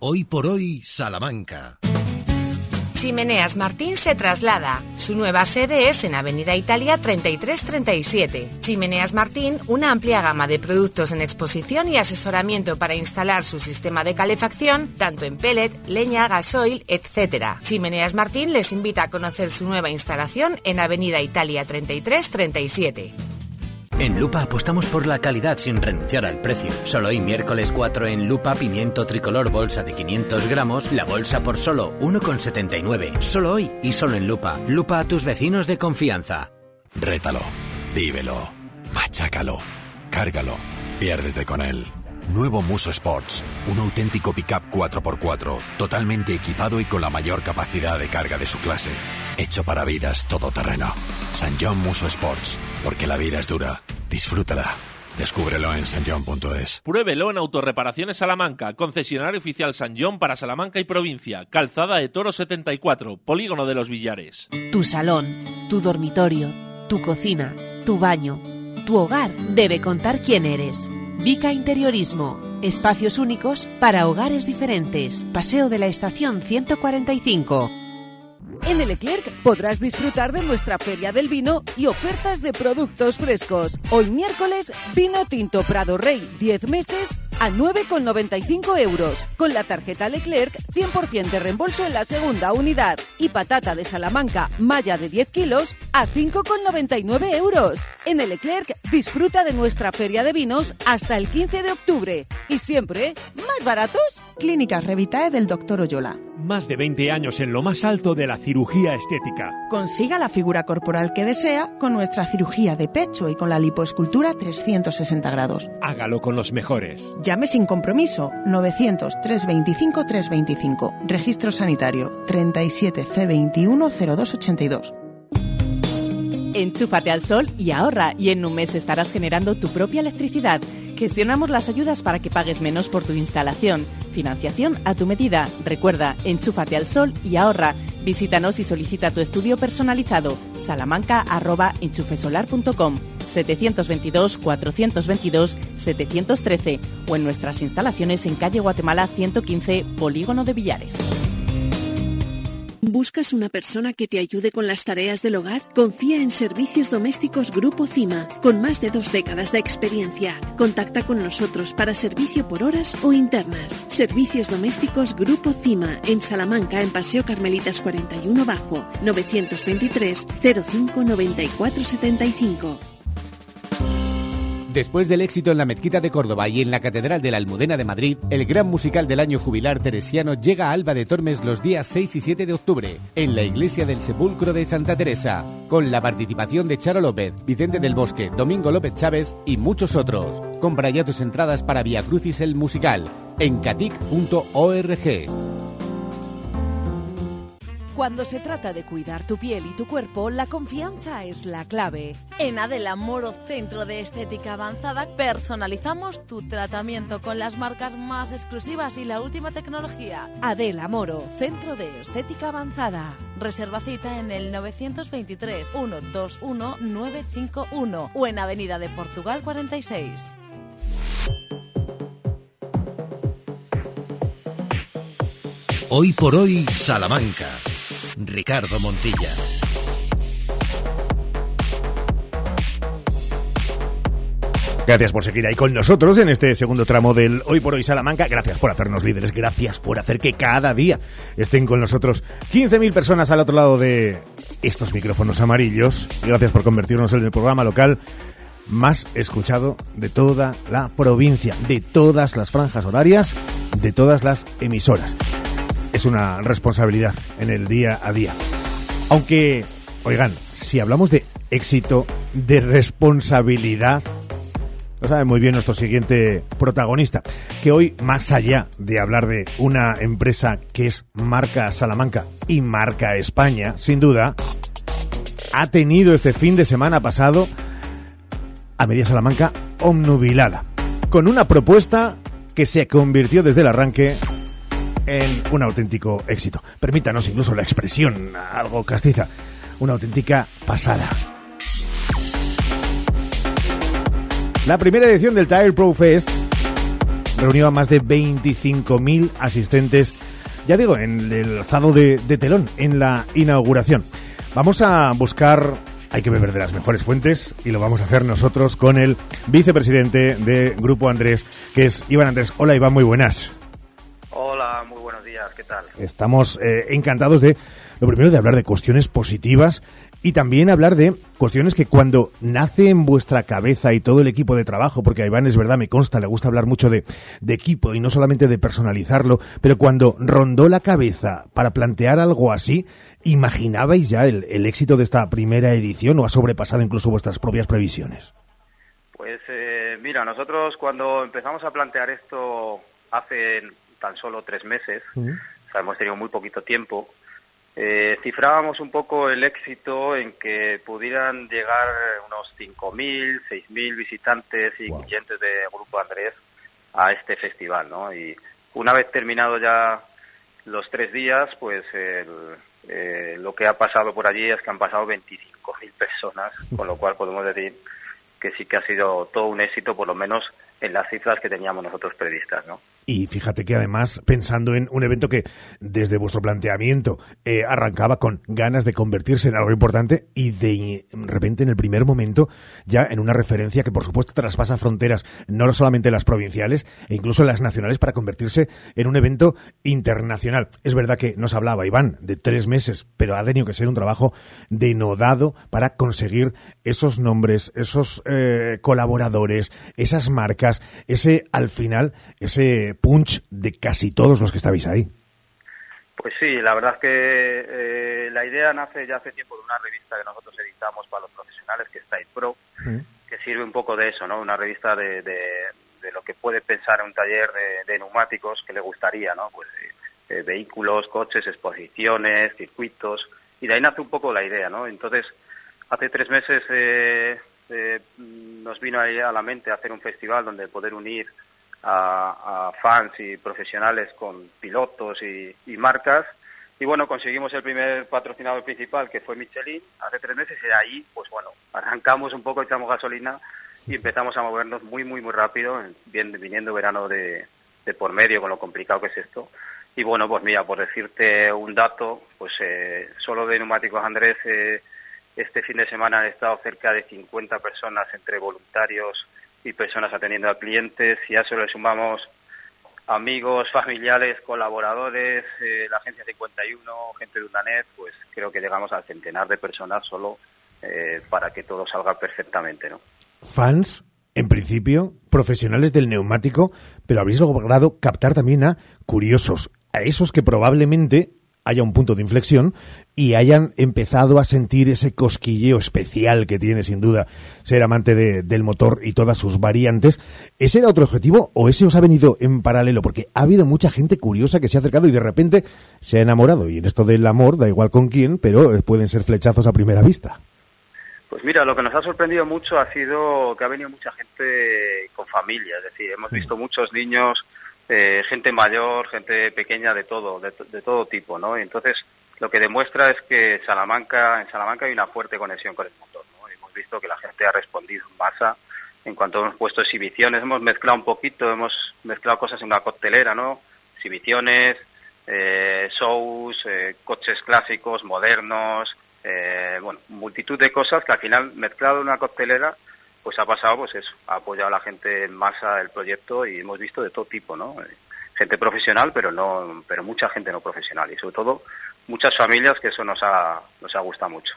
Hoy por hoy, Salamanca. Chimeneas Martín se traslada. Su nueva sede es en Avenida Italia 3337. Chimeneas Martín, una amplia gama de productos en exposición y asesoramiento para instalar su sistema de calefacción, tanto en pellet, leña, gasoil, etc. Chimeneas Martín les invita a conocer su nueva instalación en Avenida Italia 3337. En Lupa apostamos por la calidad sin renunciar al precio. Solo hoy miércoles 4 en Lupa pimiento tricolor bolsa de 500 gramos, la bolsa por solo 1,79. Solo hoy y solo en Lupa. Lupa a tus vecinos de confianza. Rétalo, vívelo, machácalo, cárgalo, piérdete con él. Nuevo Muso Sports, un auténtico pickup 4x4, totalmente equipado y con la mayor capacidad de carga de su clase. Hecho para vidas todoterreno. San John Muso Sports, porque la vida es dura. Disfrútala. Descúbrelo en sanjon.es. Pruébelo en Autorreparaciones Salamanca, concesionario oficial San John para Salamanca y provincia, Calzada de Toro 74, Polígono de los Villares. Tu salón, tu dormitorio, tu cocina, tu baño, tu hogar debe contar quién eres. Vica Interiorismo. Espacios únicos para hogares diferentes. Paseo de la Estación 145. En el Leclerc podrás disfrutar de nuestra feria del vino y ofertas de productos frescos. Hoy miércoles, vino tinto Prado Rey 10 meses a 9,95 euros. Con la tarjeta Leclerc, 100% de reembolso en la segunda unidad. Y patata de Salamanca, malla de 10 kilos, a 5,99 euros. En el Leclerc, disfruta de nuestra feria de vinos hasta el 15 de octubre. Y siempre, ¿más baratos? Clínicas Revitae del Dr. Oyola. Más de 20 años en lo más alto de la cirugía estética. Consiga la figura corporal que desea con nuestra cirugía de pecho y con la lipoescultura 360 grados. Hágalo con los mejores. Llame sin compromiso 900-325-325. Registro sanitario 37C210282. Enchúfate al sol y ahorra y en un mes estarás generando tu propia electricidad. Gestionamos las ayudas para que pagues menos por tu instalación. Financiación a tu medida. Recuerda, enchúfate al sol y ahorra. Visítanos y solicita tu estudio personalizado. salamanca.enchufesolar.com 722-422-713 o en nuestras instalaciones en calle Guatemala 115, Polígono de Villares. ¿Buscas una persona que te ayude con las tareas del hogar? Confía en Servicios Domésticos Grupo CIMA, con más de dos décadas de experiencia. Contacta con nosotros para servicio por horas o internas. Servicios Domésticos Grupo CIMA, en Salamanca, en Paseo Carmelitas 41 Bajo, 923 05 94 75. Después del éxito en la Mezquita de Córdoba y en la Catedral de la Almudena de Madrid, el gran musical del año jubilar teresiano llega a Alba de Tormes los días 6 y 7 de octubre, en la Iglesia del Sepulcro de Santa Teresa, con la participación de Charo López, Vicente del Bosque, Domingo López Chávez y muchos otros. Compra ya tus entradas para Via Crucis el musical en catic.org. Cuando se trata de cuidar tu piel y tu cuerpo, la confianza es la clave. En Adela Moro Centro de Estética Avanzada personalizamos tu tratamiento con las marcas más exclusivas y la última tecnología. Adela Moro, Centro de Estética Avanzada. Reserva cita en el 923 121 951 o en Avenida de Portugal 46. Hoy por hoy, Salamanca. Ricardo Montilla. Gracias por seguir ahí con nosotros en este segundo tramo del Hoy por Hoy Salamanca. Gracias por hacernos líderes. Gracias por hacer que cada día estén con nosotros 15.000 personas al otro lado de estos micrófonos amarillos. Gracias por convertirnos en el programa local más escuchado de toda la provincia, de todas las franjas horarias, de todas las emisoras. Es una responsabilidad en el día a día. Aunque, oigan, si hablamos de éxito, de responsabilidad, lo sabe muy bien nuestro siguiente protagonista, que hoy, más allá de hablar de una empresa que es marca Salamanca y marca España, sin duda, ha tenido este fin de semana pasado a Media Salamanca omnubilada, con una propuesta que se convirtió desde el arranque en un auténtico éxito. Permítanos incluso la expresión algo castiza, una auténtica pasada. La primera edición del Tire Pro Fest reunió a más de 25.000 asistentes, ya digo, en el alzado de, telón, en la inauguración. Vamos a buscar hay que beber de las mejores fuentes y lo vamos a hacer nosotros con el vicepresidente de Grupo Andrés, que es Iván Andrés. Hola Iván, muy buenas. Hola, muy buenos días, ¿qué tal? Estamos eh, encantados de, lo primero, de hablar de cuestiones positivas y también hablar de cuestiones que cuando nace en vuestra cabeza y todo el equipo de trabajo, porque a Iván es verdad, me consta, le gusta hablar mucho de, de, equipo y no solamente de personalizarlo, pero cuando rondó la cabeza para plantear algo así, ¿imaginabais ya el, el éxito de esta primera edición o ha sobrepasado incluso vuestras propias previsiones? Pues eh, mira, nosotros cuando empezamos a plantear esto hace tan solo tres meses, uh -huh. O sea, hemos tenido muy poquito tiempo, eh, cifrábamos un poco el éxito en que pudieran llegar unos 5.000, 6.000 visitantes y wow. clientes de Grupo Andrés a este festival, ¿no? Y una vez terminado ya los tres días, pues el, eh, lo que ha pasado por allí es que han pasado 25.000 personas, con lo cual podemos decir que sí que ha sido todo un éxito, por lo menos en las cifras que teníamos nosotros previstas, ¿no? Y fíjate que además, pensando en un evento que desde vuestro planteamiento eh, arrancaba con ganas de convertirse en algo importante y de repente en el primer momento ya en una referencia que por supuesto traspasa fronteras, no solamente las provinciales e incluso las nacionales para convertirse en un evento internacional. Es verdad que nos hablaba Iván de tres meses, pero ha tenido que ser un trabajo denodado para conseguir esos nombres, esos eh, colaboradores, esas marcas, ese al final, ese punch de casi todos los que estabais ahí. Pues sí, la verdad es que eh, la idea nace ya hace tiempo de una revista que nosotros editamos para los profesionales, que es Style Pro, mm. que sirve un poco de eso, ¿no? Una revista de, de, de lo que puede pensar en un taller de, de neumáticos que le gustaría, ¿no? Pues eh, vehículos, coches, exposiciones, circuitos, y de ahí nace un poco la idea, ¿no? Entonces, hace tres meses eh, nos vino ahí a la mente hacer un festival donde poder unir a, a, fans y profesionales con pilotos y, y, marcas. Y bueno, conseguimos el primer patrocinador principal, que fue Michelin, hace tres meses, y de ahí, pues bueno, arrancamos un poco, echamos gasolina y empezamos a movernos muy, muy, muy rápido, bien, viniendo verano de, por medio, con lo complicado que es esto. Y bueno, pues mira, por decirte un dato, pues eh, solo de Neumáticos Andrés eh, este fin de semana han estado cerca de 50 personas entre voluntarios y personas atendiendo a clientes. Y a eso le sumamos amigos, familiares, colaboradores, eh, la Agencia 51, gente de UNANET, pues creo que llegamos al centenar de personas solo eh, para que todo salga perfectamente, ¿no? Fans, en principio, profesionales del neumático, pero habéis logrado captar también a curiosos, a esos que probablemente haya un punto de inflexión y hayan empezado a sentir ese cosquilleo especial que tiene sin duda ser amante de, del motor y todas sus variantes. ¿Ese era otro objetivo o ese os ha venido en paralelo? Porque ha habido mucha gente curiosa que se ha acercado y de repente se ha enamorado. Y en esto del amor, da igual con quién, pero pueden ser flechazos a primera vista. Pues mira, lo que nos ha sorprendido mucho ha sido que ha venido mucha gente con familia, es decir, hemos visto muchos niños eh, gente mayor, gente pequeña, de todo, de, de, todo tipo, ¿no? Y entonces, lo que demuestra es que Salamanca, en Salamanca hay una fuerte conexión con el motor, ¿no? Hemos visto que la gente ha respondido en masa en cuanto hemos puesto exhibiciones, hemos mezclado un poquito, hemos mezclado cosas en una coctelera, ¿no? Exhibiciones, eh, shows, eh, coches clásicos, modernos, eh, bueno, multitud de cosas que al final mezclado en una coctelera pues ha pasado pues eso, ha apoyado a la gente en masa el proyecto y hemos visto de todo tipo, ¿no? Gente profesional, pero no, pero mucha gente no profesional y sobre todo muchas familias que eso nos ha, nos ha gustado mucho.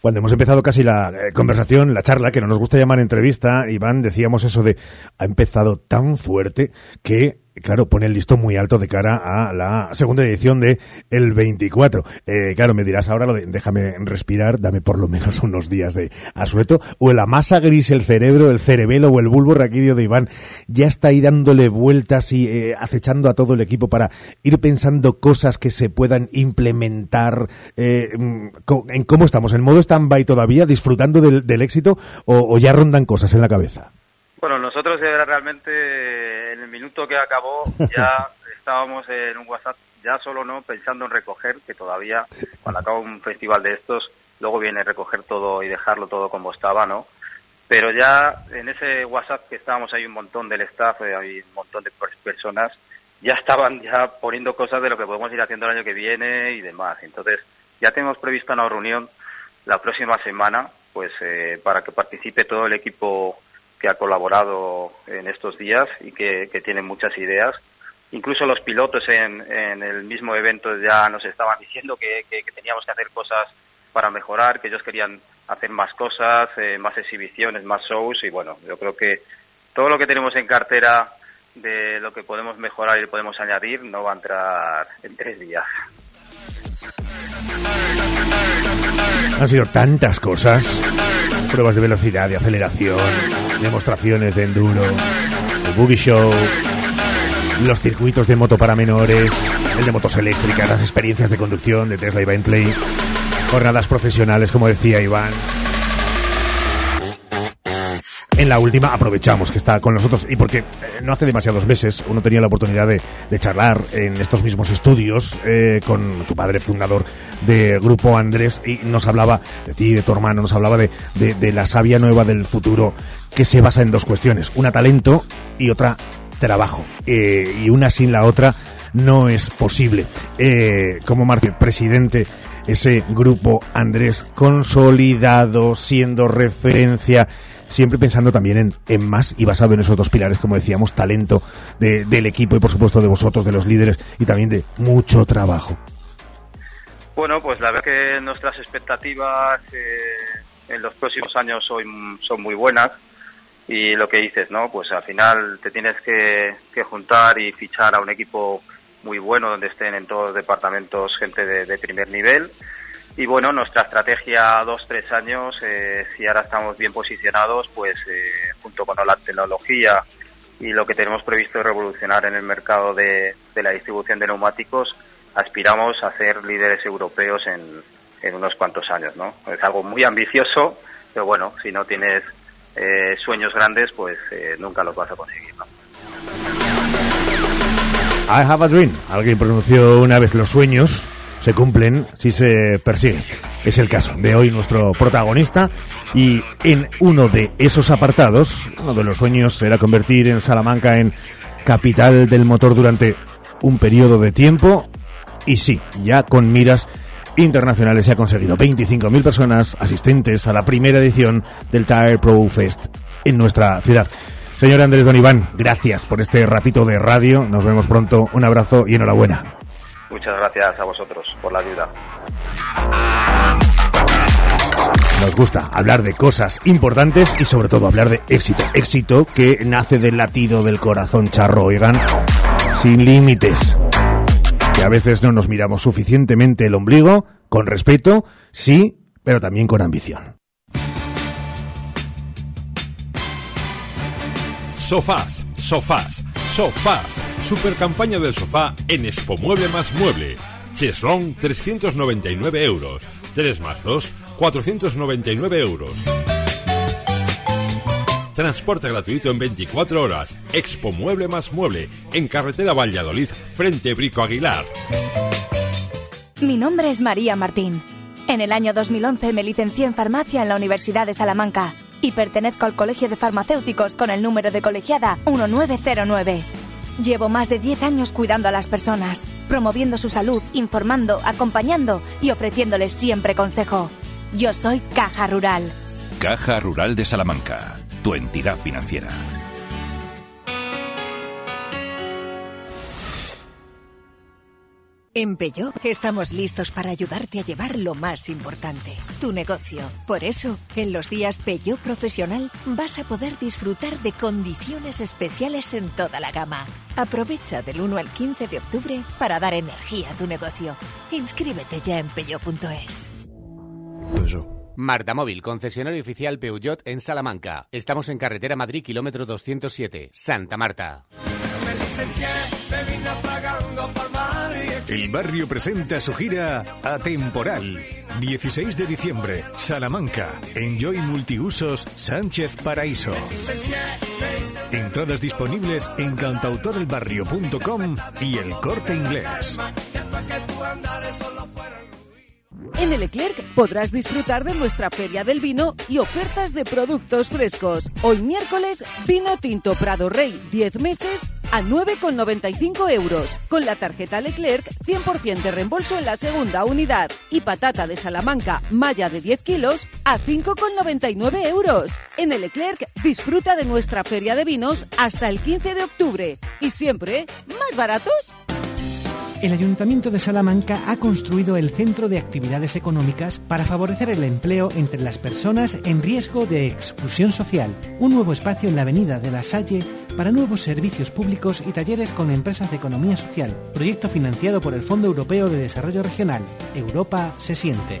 Cuando hemos empezado casi la eh, conversación, la charla, que no nos gusta llamar entrevista, Iván, decíamos eso de ha empezado tan fuerte que claro, pone el listón muy alto de cara a la segunda edición de el 24. Eh, claro, me dirás ahora lo de déjame respirar, dame por lo menos unos días de asueto, o la masa gris, el cerebro, el cerebelo o el bulbo raquídeo de Iván ya está ahí dándole vueltas y eh, acechando a todo el equipo para ir pensando cosas que se puedan implementar. Eh, mm, ¿En cómo estamos? ¿En modo stand-by todavía, disfrutando del, éxito o ya rondan cosas en la cabeza? Bueno, nosotros realmente en el minuto que acabó ya [laughs] estábamos en un WhatsApp, ya solo no pensando en recoger, que todavía cuando acaba un festival de estos, luego viene recoger todo y dejarlo todo como estaba, ¿no? Pero ya en ese WhatsApp que estábamos ahí un montón del staff, eh, hay un montón de personas, ya estaban ya poniendo cosas de lo que podemos ir haciendo el año que viene y demás. Entonces, ya tenemos prevista una reunión la próxima semana, pues eh, para que participe todo el equipo que ha colaborado en estos días y que, que tiene muchas ideas. Incluso los pilotos en, el mismo evento ya nos estaban diciendo que, que, que, teníamos que hacer cosas para mejorar, que ellos querían hacer más cosas, eh, más exhibiciones, más shows y bueno, yo creo que todo lo que tenemos en cartera de lo que podemos mejorar y podemos añadir no va a entrar en tres días. Han sido tantas cosas. Pruebas de velocidad, de aceleración, demostraciones de enduro, el boogie show, los circuitos de moto para menores, el de motos eléctricas, las experiencias de conducción de Tesla y Bentley, jornadas profesionales, como decía Iván. En la última aprovechamos que está con nosotros y porque eh, no hace demasiados meses uno tenía la oportunidad de, charlar en estos mismos estudios eh, con tu padre fundador de Grupo Andrés y nos hablaba de ti, de tu hermano, nos hablaba de, de, la savia nueva del futuro que se basa en dos cuestiones, una talento y otra trabajo eh, y una sin la otra no es posible. Como Martín, presidente, ese grupo Andrés consolidado, siendo referencia siempre pensando también en, en, más y basado en esos dos pilares, como decíamos, talento de, del equipo y por supuesto de vosotros, de los líderes y también de mucho trabajo. Bueno, pues la verdad que nuestras expectativas eh, en los próximos años son, son muy buenas y lo que dices, ¿no? Pues al final te tienes que, que juntar y fichar a un equipo muy bueno donde estén en todos los departamentos gente de, de primer nivel y bueno, nuestra estrategia dos, tres años, eh, si ahora estamos bien posicionados, pues eh, junto con la tecnología y lo que tenemos previsto de revolucionar en el mercado de, de, la distribución de neumáticos, aspiramos a ser líderes europeos en, en unos cuantos años, ¿no? Es algo muy ambicioso, pero bueno, si no tienes eh, sueños grandes, pues eh, nunca los vas a conseguir, ¿no? I have a dream. Alguien pronunció una vez los sueños se cumplen si se persigue. Es el caso de hoy nuestro protagonista y en uno de esos apartados, uno de los sueños era convertir en Salamanca en capital del motor durante un periodo de tiempo y sí, ya con miras internacionales se ha conseguido 25.000 personas asistentes a la primera edición del Tire Pro Fest en nuestra ciudad. Señor Andrés Don Iván, gracias por este ratito de radio. Nos vemos pronto. Un abrazo y enhorabuena. Muchas gracias a vosotros por la ayuda. Nos gusta hablar de cosas importantes y sobre todo hablar de éxito. Éxito que nace del latido del corazón charro, oigan, sin límites. Que a veces no nos miramos suficientemente el ombligo, con respeto, sí, pero también con ambición. Sofás, sofás, sofás. Super campaña del sofá en Expo Mueble más Mueble. Cheslong 399 euros. 3 más 2, 499 euros. Transporte gratuito en 24 horas. Expo Mueble más Mueble. En carretera Valladolid, frente Brico Aguilar. Mi nombre es María Martín. En el año 2011 me licencié en farmacia en la Universidad de Salamanca y pertenezco al Colegio de Farmacéuticos con el número de colegiada 1909. Llevo más de 10 años cuidando a las personas, promoviendo su salud, informando, acompañando y ofreciéndoles siempre consejo. Yo soy Caja Rural. Caja Rural de Salamanca, tu entidad financiera. En Peugeot estamos listos para ayudarte a llevar lo más importante, tu negocio. Por eso, en los días Peugeot Profesional vas a poder disfrutar de condiciones especiales en toda la gama. Aprovecha del 1 al 15 de octubre para dar energía a tu negocio. Inscríbete ya en peugeot.es. Marta Móvil, concesionario oficial Peugeot en Salamanca. Estamos en carretera Madrid, kilómetro 207, Santa Marta. El barrio presenta su gira Atemporal. 16 de diciembre, Salamanca. Enjoy Multiusos Sánchez Paraíso. Entradas disponibles en cantautorelbarrio.com y el corte inglés. En el Leclerc podrás disfrutar de nuestra Feria del Vino y ofertas de productos frescos. Hoy miércoles, vino tinto Prado Rey, 10 meses a 9,95 euros. Con la tarjeta Leclerc, 100% de reembolso en la segunda unidad. Y patata de Salamanca, malla de 10 kilos, a 5,99 euros. En el Leclerc, disfruta de nuestra Feria de Vinos hasta el 15 de octubre. Y siempre, ¿más baratos? El Ayuntamiento de Salamanca ha construido el Centro de Actividades Económicas para favorecer el empleo entre las personas en riesgo de exclusión social. Un nuevo espacio en la Avenida de la Salle para nuevos servicios públicos y talleres con empresas de economía social. Proyecto financiado por el Fondo Europeo de Desarrollo Regional. Europa se siente.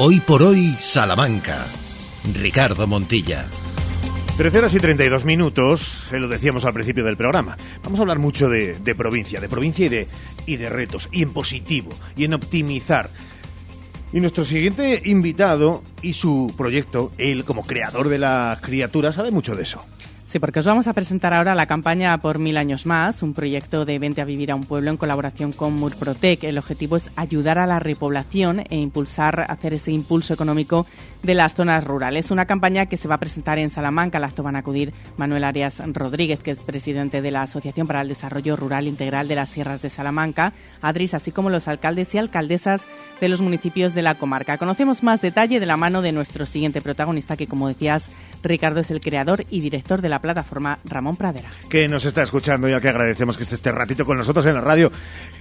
Hoy por hoy, Salamanca. Ricardo Montilla. 13 horas y 32 minutos, se lo decíamos al principio del programa. Vamos a hablar mucho de, provincia, de provincia y de, y de retos, y en positivo, y en optimizar. Y nuestro siguiente invitado y su proyecto, él como creador de la criatura, sabe mucho de eso. Sí, porque os vamos a presentar ahora la campaña Por Mil Años Más, un proyecto de Vente a Vivir a un Pueblo en colaboración con Murprotec. El objetivo es ayudar a la repoblación e impulsar, hacer ese impulso económico de las zonas rurales. Una campaña que se va a presentar en Salamanca. Al acto van a acudir Manuel Arias Rodríguez, que es presidente de la Asociación para el Desarrollo Rural Integral de las Sierras de Salamanca, Adris, así como los alcaldes y alcaldesas de los municipios de la comarca. Conocemos más detalle de la mano de nuestro siguiente protagonista, que como decías, Ricardo es el creador y director de la plataforma Ramón Pradera. Que nos está escuchando ya que agradecemos que esté este ratito con nosotros en la radio.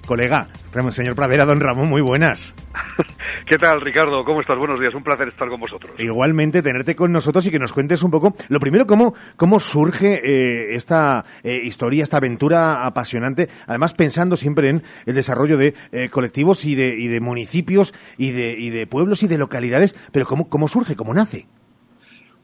Colega, señor Pradera, don Ramón, muy buenas. [laughs] ¿Qué tal, Ricardo? ¿Cómo estás? Buenos días, un placer estar con vosotros. Igualmente, tenerte con nosotros y que nos cuentes un poco, lo primero, cómo, cómo surge eh, esta eh, historia, esta aventura apasionante, además pensando siempre en el desarrollo de eh, colectivos y de, y de municipios y de, y de pueblos y de localidades, pero cómo, cómo surge, cómo nace.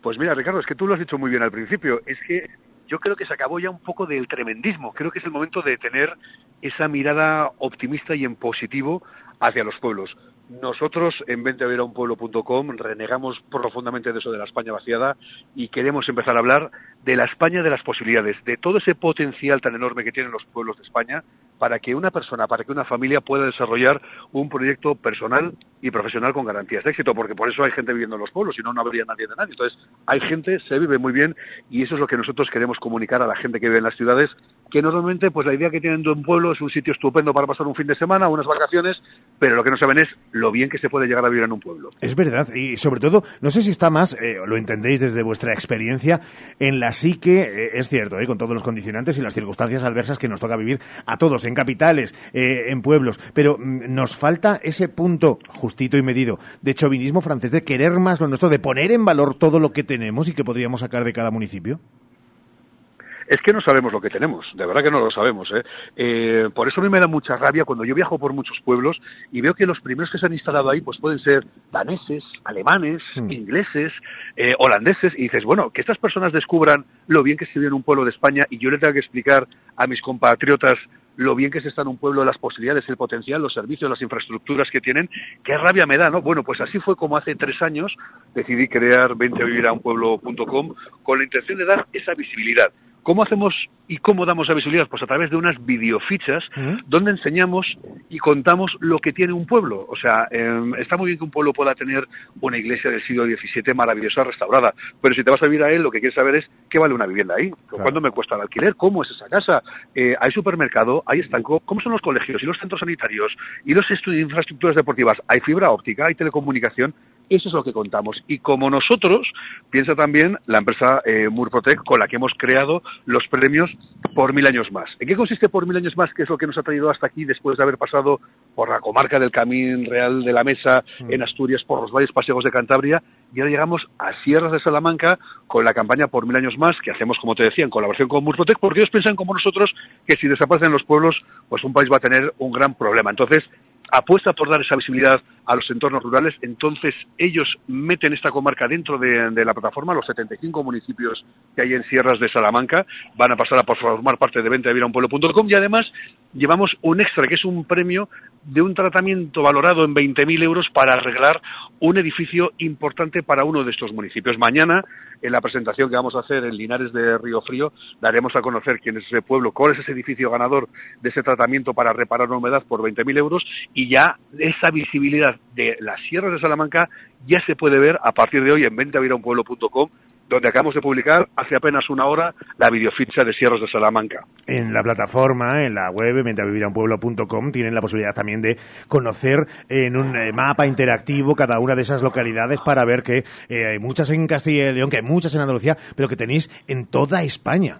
Pues mira, Ricardo, es que tú lo has dicho muy bien al principio. Es que yo creo que se acabó ya un poco del tremendismo. Creo que es el momento de tener esa mirada optimista y en positivo hacia los pueblos. Nosotros en venteaveraunpueblo.com renegamos profundamente de eso de la España vaciada y queremos empezar a hablar de la España de las posibilidades, de todo ese potencial tan enorme que tienen los pueblos de España para que una persona, para que una familia pueda desarrollar un proyecto personal y profesional con garantías de éxito, porque por eso hay gente viviendo en los pueblos, si no, no habría nadie de nadie. Entonces, hay gente, se vive muy bien y eso es lo que nosotros queremos comunicar a la gente que vive en las ciudades, que normalmente pues la idea que tienen de un pueblo es un sitio estupendo para pasar un fin de semana, unas vacaciones, pero lo que no saben es lo bien que se puede llegar a vivir en un pueblo. Es verdad, y sobre todo, no sé si está más, eh, lo entendéis desde vuestra experiencia, en la psique, eh, es cierto, eh, con todos los condicionantes y las circunstancias adversas que nos toca vivir a todos, en capitales, eh, en pueblos, pero mm, nos falta ese punto justito y medido de chauvinismo francés, de querer más lo nuestro, de poner en valor todo lo que tenemos y que podríamos sacar de cada municipio. Es que no sabemos lo que tenemos, de verdad que no lo sabemos. ¿eh? Eh, por eso a mí me da mucha rabia cuando yo viajo por muchos pueblos y veo que los primeros que se han instalado ahí pues pueden ser daneses, alemanes, ingleses, eh, holandeses, y dices, bueno, que estas personas descubran lo bien que se vive en un pueblo de España y yo le tengo que explicar a mis compatriotas lo bien que se está en un pueblo, las posibilidades, el potencial, los servicios, las infraestructuras que tienen, qué rabia me da, ¿no? Bueno, pues así fue como hace tres años decidí crear venteavivirunpueblo.com con la intención de dar esa visibilidad. ¿Cómo hacemos y cómo damos la visibilidad? Pues a través de unas videofichas donde enseñamos y contamos lo que tiene un pueblo. O sea, eh, está muy bien que un pueblo pueda tener una iglesia del siglo XVII maravillosa, restaurada, pero si te vas a vivir a él, lo que quieres saber es qué vale una vivienda ahí, cuándo me cuesta el alquiler, cómo es esa casa, Eh, hay supermercado, hay estanco, cómo son los colegios y los centros sanitarios y los estudios de infraestructuras deportivas, hay fibra óptica, hay telecomunicación, eso es lo que contamos. Y como nosotros, piensa también la empresa eh, Murprotec con la que hemos creado los premios por mil años más. ¿En qué consiste por mil años más? Que es lo que nos ha traído hasta aquí después de haber pasado por la comarca del Camín Real de la Mesa, en Asturias, por los valles paseos de Cantabria, y ahora llegamos a Sierras de Salamanca con la campaña por mil años más, que hacemos, como te decía, en colaboración con Murprotec, porque ellos piensan como nosotros que si desaparecen los pueblos, pues un país va a tener un gran problema. Entonces, apuesta por dar esa visibilidad a los entornos rurales, entonces ellos meten esta comarca dentro de, la plataforma, los 75 municipios que hay en Sierras de Salamanca van a pasar a formar parte de venta de pueblo.com y además llevamos un extra, que es un premio de un tratamiento valorado en 20.000 euros para arreglar un edificio importante para uno de estos municipios. Mañana, en la presentación que vamos a hacer en Linares de Río Frío, daremos a conocer quién es ese pueblo, cuál es ese edificio ganador de ese tratamiento para reparar una humedad por 20.000 euros y ya esa visibilidad de las sierras de Salamanca ya se puede ver a partir de hoy en ventavironpueblo.com donde acabamos de publicar hace apenas una hora la videoficha de Sierras de Salamanca. En la plataforma, en la web, ventaviviranpueblo.com, tienen la posibilidad también de conocer en un eh, mapa interactivo cada una de esas localidades para ver que eh, hay muchas en Castilla y León, que hay muchas en Andalucía, pero que tenéis en toda España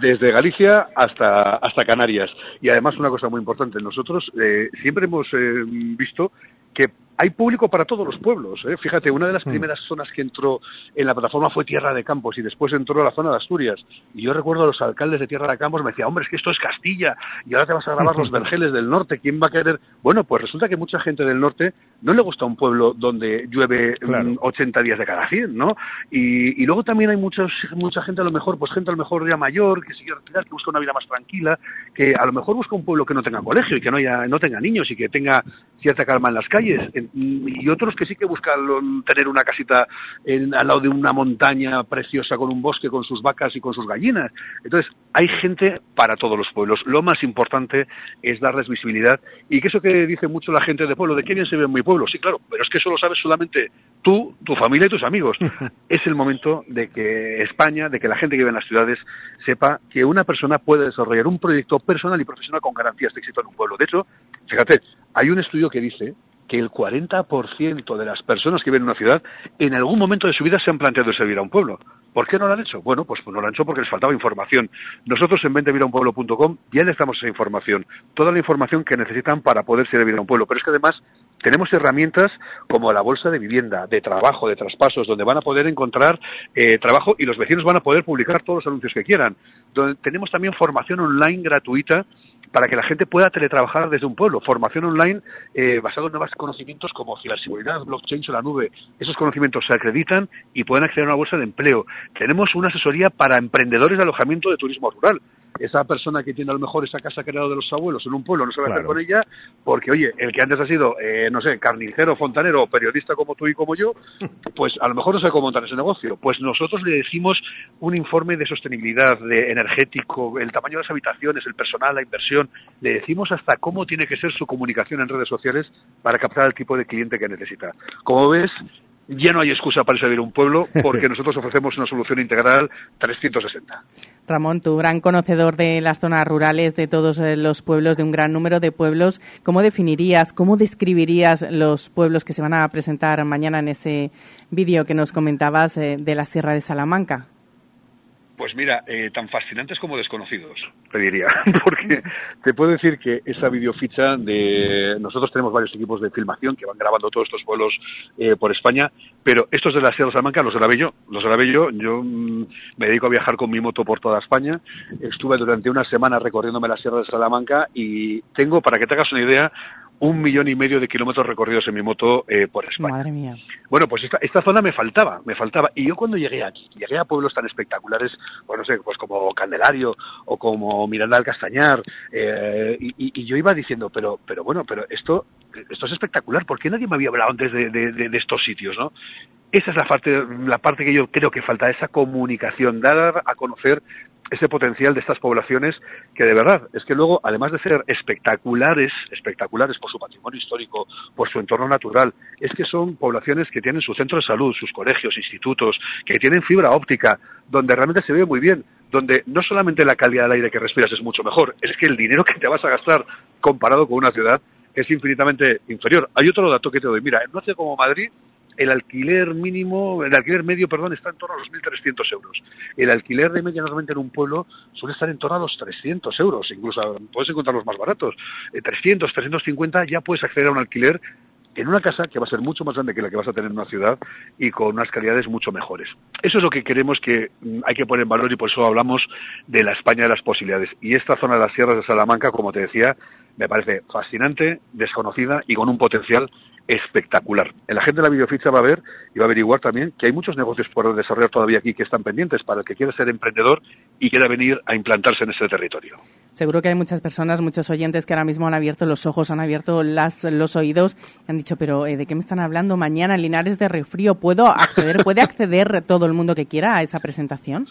desde Galicia hasta, hasta Canarias. Y además una cosa muy importante, nosotros eh, siempre hemos eh, visto que hay público para todos los pueblos. ¿eh? Fíjate, una de las primeras zonas que entró en la plataforma fue Tierra de Campos y después entró a la zona de Asturias. Y yo recuerdo a los alcaldes de Tierra de Campos me decían, hombre, es que esto es Castilla y ahora te vas a grabar los [laughs] vergeles del norte. ¿Quién va a querer? Bueno, pues resulta que mucha gente del norte no le gusta un pueblo donde llueve claro. 80 días de cada 100, ¿no? Y, y, luego también hay muchos, mucha gente a lo mejor, pues gente a lo mejor ya mayor, que sigue retirar, que busca una vida más tranquila, que a lo mejor busca un pueblo que no tenga colegio y que no, haya, no tenga niños y que tenga cierta calma en las calles. Y otros que sí que buscan tener una casita en, al lado de una montaña preciosa con un bosque, con sus vacas y con sus gallinas. Entonces, hay gente para todos los pueblos. Lo más importante es darles visibilidad y que eso que dice mucho la gente de pueblo, de qué bien se ve en mi pueblo. Sí, claro, pero es que eso lo sabes solamente tú, tu familia y tus amigos. [laughs] es el momento de que España, de que la gente que vive en las ciudades sepa que una persona puede desarrollar un proyecto personal y profesional con garantías de éxito en un pueblo. De hecho, fíjate, hay un estudio que dice que el 40% de las personas que viven en una ciudad en algún momento de su vida se han planteado servir a un pueblo. ¿Por qué no lo han hecho? Bueno, pues no lo han hecho porque les faltaba información. Nosotros en ventevirunpueblo.com ya les damos esa información, toda la información que necesitan para poder servir a un pueblo. Pero es que además tenemos herramientas como la bolsa de vivienda, de trabajo, de traspasos, donde van a poder encontrar eh, trabajo y los vecinos van a poder publicar todos los anuncios que quieran. Donde tenemos también formación online gratuita para que la gente pueda teletrabajar desde un pueblo. Formación online eh, basado en nuevos conocimientos como ciberseguridad, blockchain o la nube. Esos conocimientos se acreditan y pueden acceder a una bolsa de empleo. Tenemos una asesoría para emprendedores de alojamiento de turismo rural esa persona que tiene a lo mejor esa casa creada de los abuelos en un pueblo no se va a hacer con ella porque, oye, el que antes ha sido, eh, no sé, carnicero, fontanero periodista como tú y como yo, [laughs] pues a lo mejor no sabe cómo montar ese negocio. Pues nosotros le decimos un informe de sostenibilidad, de energético, el tamaño de las habitaciones, el personal, la inversión. Le decimos hasta cómo tiene que ser su comunicación en redes sociales para captar el tipo de cliente que necesita. Como ves, ya no hay excusa para servir un pueblo [laughs] porque nosotros ofrecemos una solución integral 360. Ramón, tú gran conocedor de las zonas rurales, de todos eh, los pueblos, de un gran número de pueblos, ¿cómo definirías, cómo describirías los pueblos que se van a presentar mañana en ese vídeo que nos comentabas eh, de la Sierra de Salamanca? Pues mira, eh, tan fascinantes como desconocidos, te diría, [laughs] porque te puedo decir que esa videoficha de... Nosotros tenemos varios equipos de filmación que van grabando todos estos vuelos eh, por España, pero estos de la Sierra de Salamanca los grabé yo, los grabé yo, yo mm, me dedico a viajar con mi moto por toda España, estuve durante una semana recorriéndome la Sierra de Salamanca y tengo, para que te hagas una idea, un millón y medio de kilómetros recorridos en mi moto eh, por España. Madre mía. Bueno, pues esta, esta zona me faltaba, me faltaba. Y yo cuando llegué aquí, llegué a pueblos tan espectaculares, bueno, pues no sé, pues como Candelario o como Miranda del Castañar, eh, y, yo iba diciendo, pero, pero bueno, pero esto, esto es espectacular, ¿por qué nadie me había hablado antes de, de estos sitios, no? Esa es la parte, la parte que yo creo que falta, esa comunicación, dar a conocer ese potencial de estas poblaciones que de verdad es que luego, además de ser espectaculares, espectaculares por su patrimonio histórico, por su entorno natural, es que son poblaciones que tienen su centro de salud, sus colegios, institutos, que tienen fibra óptica, donde realmente se ve muy bien, donde no solamente la calidad del aire que respiras es mucho mejor, es que el dinero que te vas a gastar comparado con una ciudad es infinitamente inferior. Hay otro dato que te doy. Mira, en una como Madrid, el alquiler mínimo, el alquiler medio, perdón, está en torno a los 1.300 euros. El alquiler de media normalmente en un pueblo suele estar en torno a los 300 euros, incluso puedes encontrar los más baratos. 300, eh, 350 ya puedes acceder a un alquiler en una casa que va a ser mucho más grande que la que vas a tener en una ciudad y con unas calidades mucho mejores. Eso es lo que queremos que mm, hay que poner en valor y por eso hablamos de la España de las posibilidades. Y esta zona de las sierras de Salamanca, como te decía, me parece fascinante, desconocida y con un potencial espectacular. La gente de la videoficha va a ver y va a averiguar también que hay muchos negocios por desarrollar todavía aquí que están pendientes para el que quiera ser emprendedor y quiera venir a implantarse en ese territorio. Seguro que hay muchas personas, muchos oyentes que ahora mismo han abierto los ojos, han abierto las, los oídos y han dicho, pero eh, ¿de qué me están hablando mañana en Linares de Refrío? ¿Puedo acceder, puede acceder todo el mundo que quiera a esa presentación?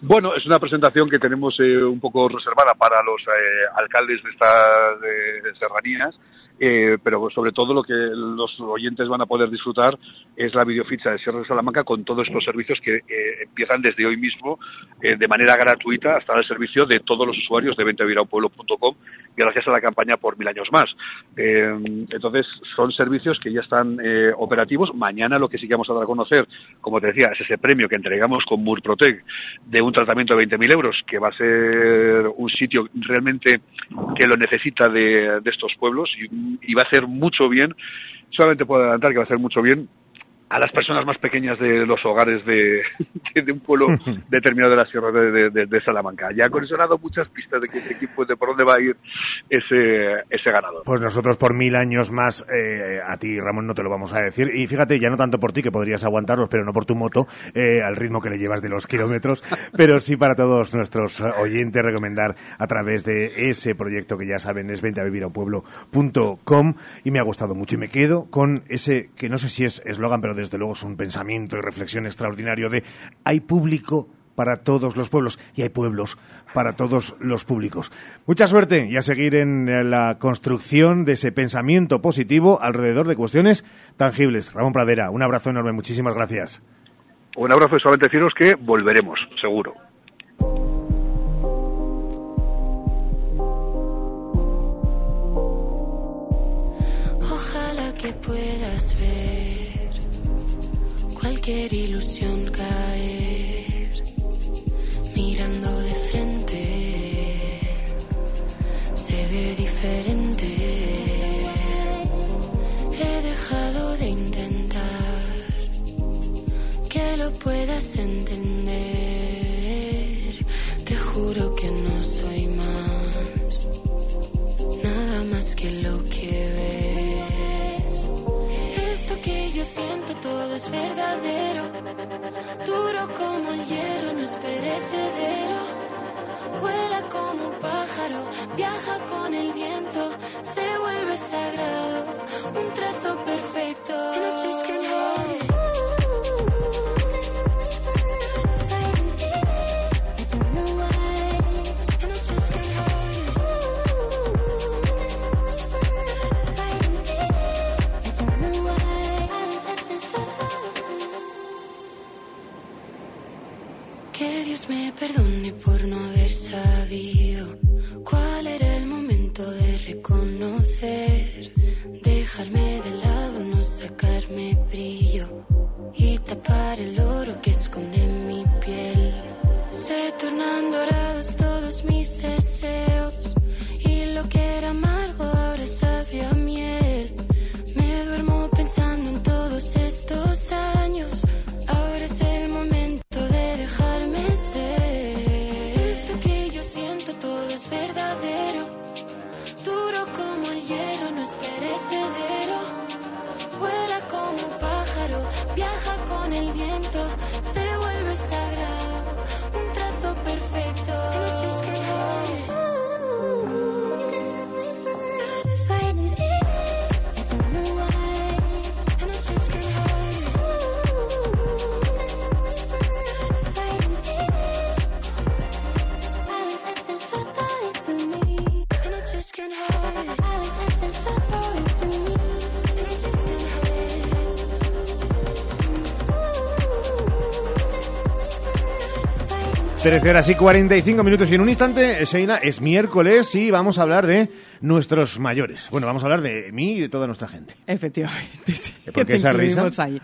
Bueno, es una presentación que tenemos eh, un poco reservada para los eh, alcaldes de estas serranías eh, pero sobre todo lo que los oyentes van a poder disfrutar es la videoficha de Sierra de Salamanca con todos estos servicios que eh, empiezan desde hoy mismo eh, de manera gratuita hasta el servicio de todos los usuarios de venteviraupueblo.com gracias a la campaña por mil años más. entonces son servicios que ya están operativos. Mañana lo que sí que vamos a dar a conocer, como te decía, es ese premio que entregamos con Murprotec de un tratamiento de 20.000 euros que va a ser un sitio realmente que lo necesita de, de estos pueblos y y va a hacer mucho bien. Solamente puedo adelantar que va a hacer mucho bien a las personas más pequeñas de los hogares de, [laughs] un pueblo [laughs] determinado de la Sierra de, Salamanca. Ya con eso han dado muchas pistas de, qué equipo, de por dónde va a ir ese, ese ganador. Pues nosotros por mil años más, eh, a ti Ramón no te lo vamos a decir. Y fíjate, ya no tanto por ti, que podrías aguantarlos, pero no por tu moto, eh, al ritmo que le llevas de los kilómetros, [laughs] pero sí para todos nuestros oyentes recomendar a través de ese proyecto que ya saben es pueblo.com y me ha gustado mucho y me quedo con ese que no sé si es eslogan, pero desde luego es un pensamiento y reflexión extraordinario de hay público para todos los pueblos y hay pueblos para todos los públicos. Mucha suerte y a seguir en la construcción de ese pensamiento positivo alrededor de cuestiones tangibles. Ramón Pradera, un abrazo enorme, muchísimas gracias. Un abrazo y solamente deciros que volveremos, seguro. cualquier ilusión caer, mirando de frente, se ve diferente. He dejado de intentar que lo puedas entender, te juro que no soy más, nada más que lo que ves. Esto que yo siento es verdadero. Duro como el hierro, no es perecedero. Vuela como un pájaro, viaja con el viento, se vuelve sagrado, un trazo perfecto. Me perdone por no haber sabido cuál era el momento de reconocer, dejarme de lado, no sacarme brillo y tapar el oro que esconde mi piel. Se tornan 13 horas y 45 minutos y en un instante, Sheila, es miércoles y vamos a hablar de nuestros mayores. Bueno, vamos a hablar de mí y de toda nuestra gente. Efectivamente, sí. ¿Por [laughs] qué esa risa? ahí.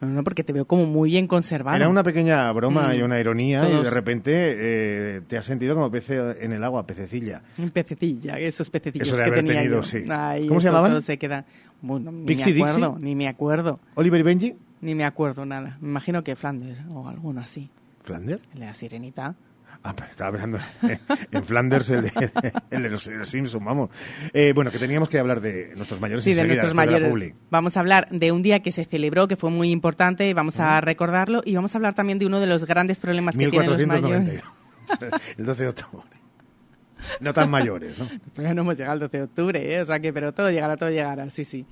No, no, porque te veo como muy bien conservado. Era una pequeña broma Mm. y una ironía y de repente eh, te has sentido como pez en el agua, pececilla. Un pececilla, esos pececillos Eso de que haber tenía tenido, yo. sí. Ay, ¿Cómo se llamaban? todo se queda... Bueno, ni Pixie me acuerdo, Dixie. ni me acuerdo. ¿Oliver y Benji? Ni me acuerdo nada. Me imagino que Flanders o alguno así. ¿Flanders? La sirenita. Ah, estaba pensando [laughs] en, Flanders, el de, el de los, Simpsons, vamos. Eh, bueno, que teníamos que hablar de nuestros mayores Sí, de nuestros de mayores. Vamos a hablar de un día que se celebró, que fue muy importante, y vamos a recordarlo, y vamos a hablar también de uno de los grandes problemas que tienen los 1492. mayores. [laughs] El 12 de octubre. No tan mayores, ¿no? [laughs] Todavía no hemos llegado al 12 de octubre, ¿eh? o sea que, pero todo llegará, todo llegará, sí, sí.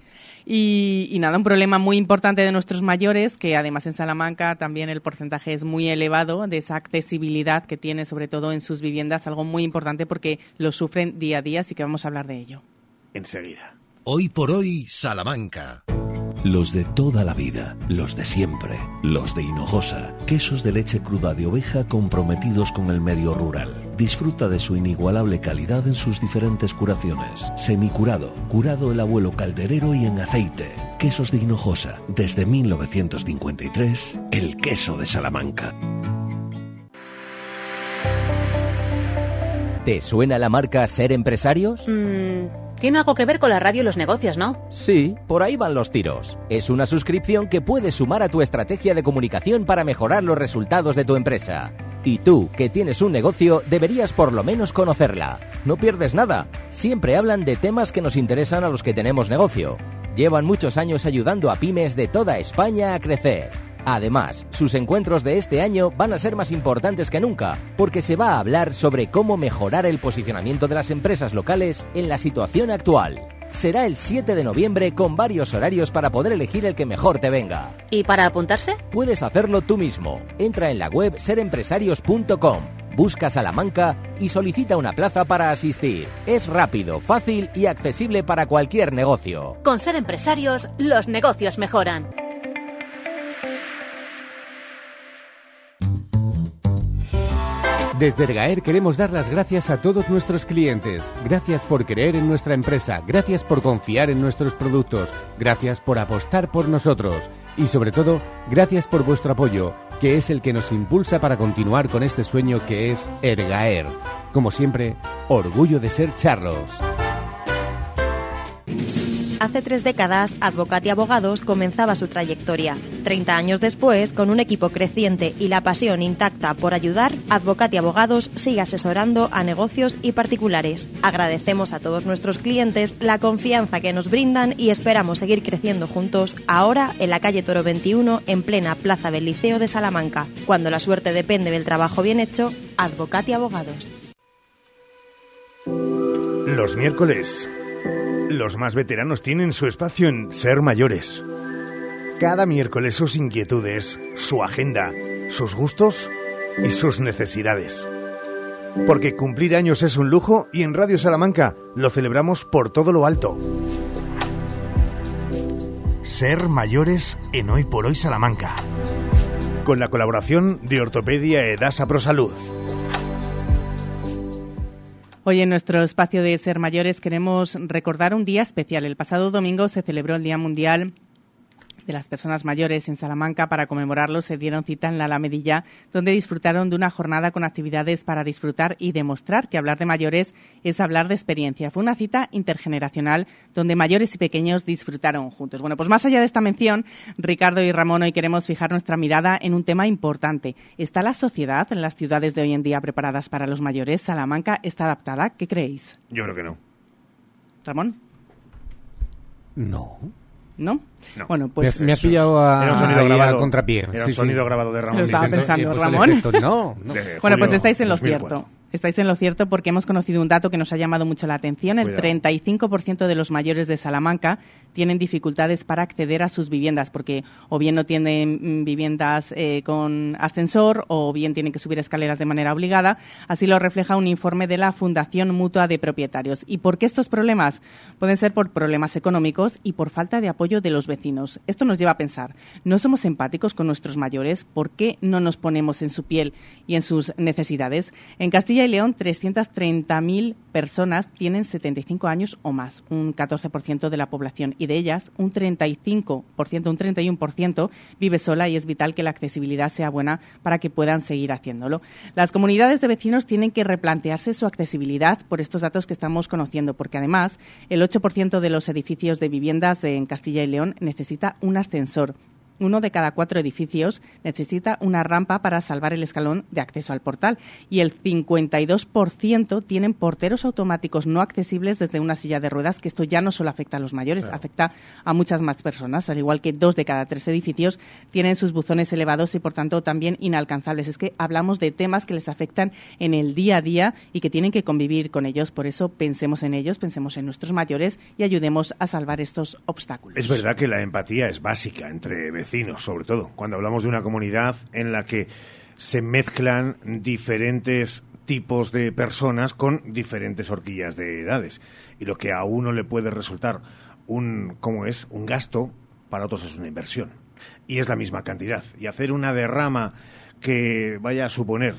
Y, y nada, un problema muy importante de nuestros mayores, que además en Salamanca también el porcentaje es muy elevado de esa accesibilidad que tiene, sobre todo en sus viviendas, algo muy importante porque lo sufren día a día, así que vamos a hablar de ello. Enseguida. Hoy por hoy, Salamanca. Los de toda la vida, los de siempre, los de Hinojosa, quesos de leche cruda de oveja comprometidos con el medio rural. Disfruta de su inigualable calidad en sus diferentes curaciones. Semicurado, curado el abuelo calderero y en aceite. Quesos de Hinojosa, desde 1953, el queso de Salamanca. ¿Te suena la marca Ser Empresarios? Mm, tiene algo que ver con la radio y los negocios, ¿no? Sí, por ahí van los tiros. Es una suscripción que puedes sumar a tu estrategia de comunicación para mejorar los resultados de tu empresa. Y tú, que tienes un negocio, deberías por lo menos conocerla. No pierdes nada. Siempre hablan de temas que nos interesan a los que tenemos negocio. Llevan muchos años ayudando a pymes de toda España a crecer. Además, sus encuentros de este año van a ser más importantes que nunca, porque se va a hablar sobre cómo mejorar el posicionamiento de las empresas locales en la situación actual. Será el 7 de noviembre con varios horarios para poder elegir el que mejor te venga. ¿Y para apuntarse? Puedes hacerlo tú mismo. Entra en la web serempresarios.com, busca Salamanca y solicita una plaza para asistir. Es rápido, fácil y accesible para cualquier negocio. Con ser empresarios, los negocios mejoran. Desde Ergaer queremos dar las gracias a todos nuestros clientes. Gracias por creer en nuestra empresa, gracias por confiar en nuestros productos, gracias por apostar por nosotros y sobre todo, gracias por vuestro apoyo, que es el que nos impulsa para continuar con este sueño que es Ergaer. Como siempre, orgullo de ser charros. Hace tres décadas, Advocati Abogados comenzaba su trayectoria. Treinta años después, con un equipo creciente y la pasión intacta por ayudar, Advocati Abogados sigue asesorando a negocios y particulares. Agradecemos a todos nuestros clientes la confianza que nos brindan y esperamos seguir creciendo juntos ahora en la calle Toro 21, en plena Plaza del Liceo de Salamanca. Cuando la suerte depende del trabajo bien hecho, Advocati Abogados. Los miércoles, los más veteranos tienen su espacio en Ser Mayores. Cada miércoles sus inquietudes, su agenda, sus gustos y sus necesidades. Porque cumplir años es un lujo y en Radio Salamanca lo celebramos por todo lo alto. Ser mayores en Hoy por Hoy Salamanca. Con la colaboración de Ortopedia Edasa Prosalud. Hoy en nuestro espacio de Ser Mayores queremos recordar un día especial. El pasado domingo se celebró el Día Mundial de las personas mayores en Salamanca. Para conmemorarlo se dieron cita en la Alamedilla, donde disfrutaron de una jornada con actividades para disfrutar y demostrar que hablar de mayores es hablar de experiencia. Fue una cita intergeneracional donde mayores y pequeños disfrutaron juntos. Bueno, pues más allá de esta mención, Ricardo y Ramón, hoy queremos fijar nuestra mirada en un tema importante. ¿Está la sociedad en las ciudades de hoy en día preparadas para los mayores? ¿Salamanca está adaptada? ¿Qué creéis? Yo creo que no. Ramón. No. ¿No? Bueno, pues... Me, me has pillado a, Era un sonido ahí a grabado. contrapié. Era un sonido grabado de Ramón Lo estaba diciendo- pensando, Ramón. No, no. Bueno, pues estáis en lo 2004. cierto. Estáis en lo cierto porque hemos conocido un dato que nos ha llamado mucho la atención. El Cuidado. 35% de los mayores de Salamanca tienen dificultades para acceder a sus viviendas porque o bien no tienen mm, viviendas eh, con ascensor o bien tienen que subir escaleras de manera obligada. Así lo refleja un informe de la Fundación Mutua de Propietarios. ¿Y por qué estos problemas? Pueden ser por problemas económicos y por falta de apoyo de los vecinos. Esto nos lleva a pensar, ¿no somos empáticos con nuestros mayores? ¿Por qué no nos ponemos en su piel y en sus necesidades? En Castilla y León, 330.000 personas tienen 75 años o más, un 14% de la población, y de ellas un 35%, un 31% vive sola y es vital que la accesibilidad sea buena para que puedan seguir haciéndolo. Las comunidades de vecinos tienen que replantearse su accesibilidad por estos datos que estamos conociendo, porque además el 8% de los edificios de viviendas en Castilla y León necesita un ascensor. Uno de cada cuatro edificios necesita una rampa para salvar el escalón de acceso al portal y el 52% tienen porteros automáticos no accesibles desde una silla de ruedas, que esto ya no solo afecta a los mayores, afecta a muchas más personas, al igual que dos de cada tres edificios tienen sus buzones elevados y por tanto también inalcanzables. Es que hablamos de temas que les afectan en el día a día y que tienen que convivir con ellos, por eso pensemos en ellos, pensemos en nuestros mayores y ayudemos a salvar estos obstáculos. Es verdad que la empatía es básica entre sobre todo cuando hablamos de una comunidad en la que se mezclan diferentes tipos de personas con diferentes horquillas de edades. Y lo que a uno le puede resultar un, ¿cómo es? Un gasto, para otros es una inversión. Y es la misma cantidad. Y hacer una derrama que vaya a suponer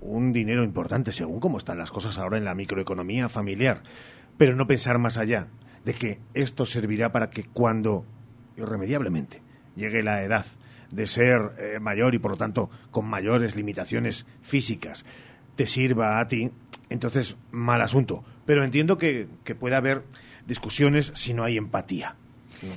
un dinero importante, según cómo están las cosas ahora en la microeconomía familiar, pero no pensar más allá de que esto servirá para que cuando irremediablemente llegue la edad de ser eh, mayor y por lo tanto con mayores limitaciones físicas te sirva a ti, entonces mal asunto. Pero entiendo que, que puede haber discusiones si no hay empatía.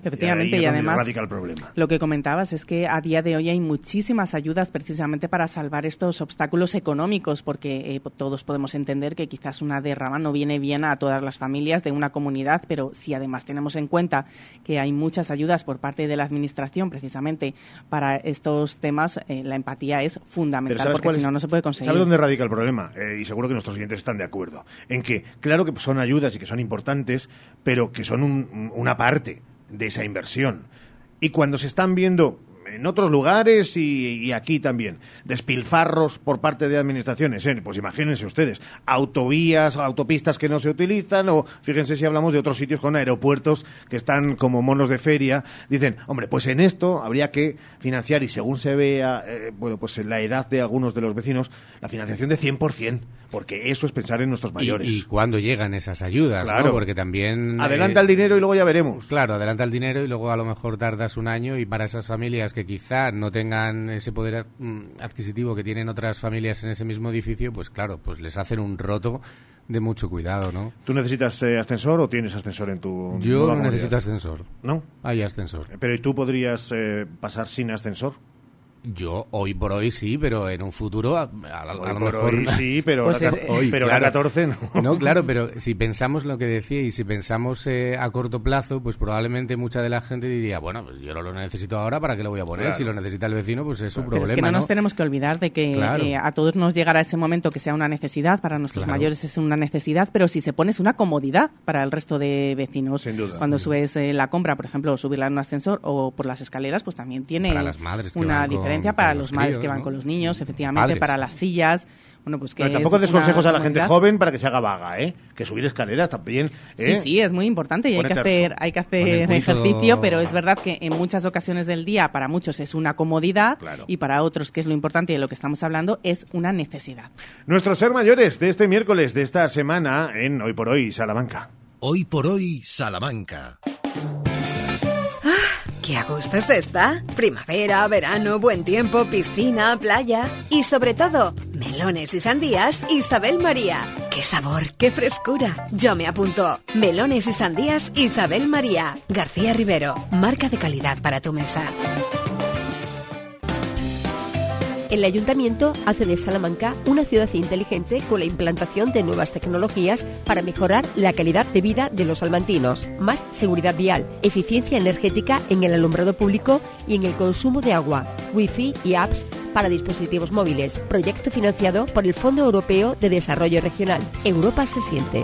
Efectivamente, y además radica el problema. lo que comentabas es que a día de hoy hay muchísimas ayudas precisamente para salvar estos obstáculos económicos, porque eh, todos podemos entender que quizás una derrama no viene bien a todas las familias de una comunidad, pero si además tenemos en cuenta que hay muchas ayudas por parte de la Administración precisamente para estos temas, eh, la empatía es fundamental, ¿sabes porque si no, no se puede conseguir. ¿Sabes dónde radica el problema? Eh, y seguro que nuestros oyentes están de acuerdo. En que, claro que son ayudas y que son importantes, pero que son un- una parte de esa inversión. Y cuando se están viendo en otros lugares y, aquí también, despilfarros por parte de administraciones, ¿eh? pues imagínense ustedes, autovías, autopistas que no se utilizan, o fíjense si hablamos de otros sitios con aeropuertos que están como monos de feria, dicen, hombre, pues en esto habría que financiar y según se vea, eh, bueno, pues en la edad de algunos de los vecinos, la financiación de 100%, porque eso es pensar en nuestros Y, mayores. y cuándo llegan esas ayudas, ¿no? Claro. Porque también... Adelanta eh, el dinero y luego ya veremos. Claro, adelanta el dinero y luego a lo mejor tardas un año y para esas familias que quizá no tengan ese poder mm, adquisitivo que tienen otras familias en ese mismo edificio, pues claro, pues les hacen un roto de mucho cuidado, ¿no? ¿Tú necesitas eh, ascensor o tienes ascensor en tu Yo no necesito ascensor. ¿No? Hay ascensor. Pero ¿y tú podrías eh, pasar sin ascensor? Yo hoy por hoy sí, pero en un futuro a, a- a Hoy lo por mejor hoy sí, pero Pues la es- ca- pero la 14 no. No, claro, pero [laughs] si pensamos lo que decía y si pensamos eh, a corto plazo, pues probablemente mucha de la gente diría, bueno, pues yo no lo necesito ahora, ¿para qué lo voy a poner? Claro. Si lo necesita el vecino, pues es su Pero problema, es que no, ¿no? nos tenemos que olvidar de que Claro. eh, a todos nos llegará ese momento que sea una necesidad, para nuestros Claro. mayores es una necesidad, pero si se pone es una comodidad para el resto de vecinos. duda. Cuando subes eh, la compra, por ejemplo, subirla en un ascensor o por las escaleras, pues también tiene Para las madres que una van con- diferencia con para los los madres críos, que van ¿no? con los niños, efectivamente, Padres. para las sillas. Bueno, pues que Pero tampoco es des consejos a la gente joven para que se haga vaga, ¿eh? Que subir escaleras también. Sí, ¿eh? sí, es muy importante y hay que hacer, hay que hacer ejercicio, pero es verdad que en muchas ocasiones del día para muchos es una comodidad y para otros, que es lo importante y de lo que estamos hablando, es una necesidad. Nuestros ser mayores de este miércoles, de esta semana, en Hoy por Hoy, Salamanca. Hoy por hoy, Salamanca. ¡Qué a gusto se está! Primavera, verano, buen tiempo, piscina, playa y sobre todo, melones y sandías Isabel María. ¡Qué sabor, qué frescura! Yo me apunto. Melones y sandías Isabel María. García Rivero, marca de calidad para tu mesa. El ayuntamiento hace de Salamanca una ciudad inteligente con la implantación de nuevas tecnologías para mejorar la calidad de vida de los salmantinos, más seguridad vial, eficiencia energética en el alumbrado público y en el consumo de agua, wifi y apps para dispositivos móviles, proyecto financiado por el Fondo Europeo de Desarrollo Regional. Europa se siente.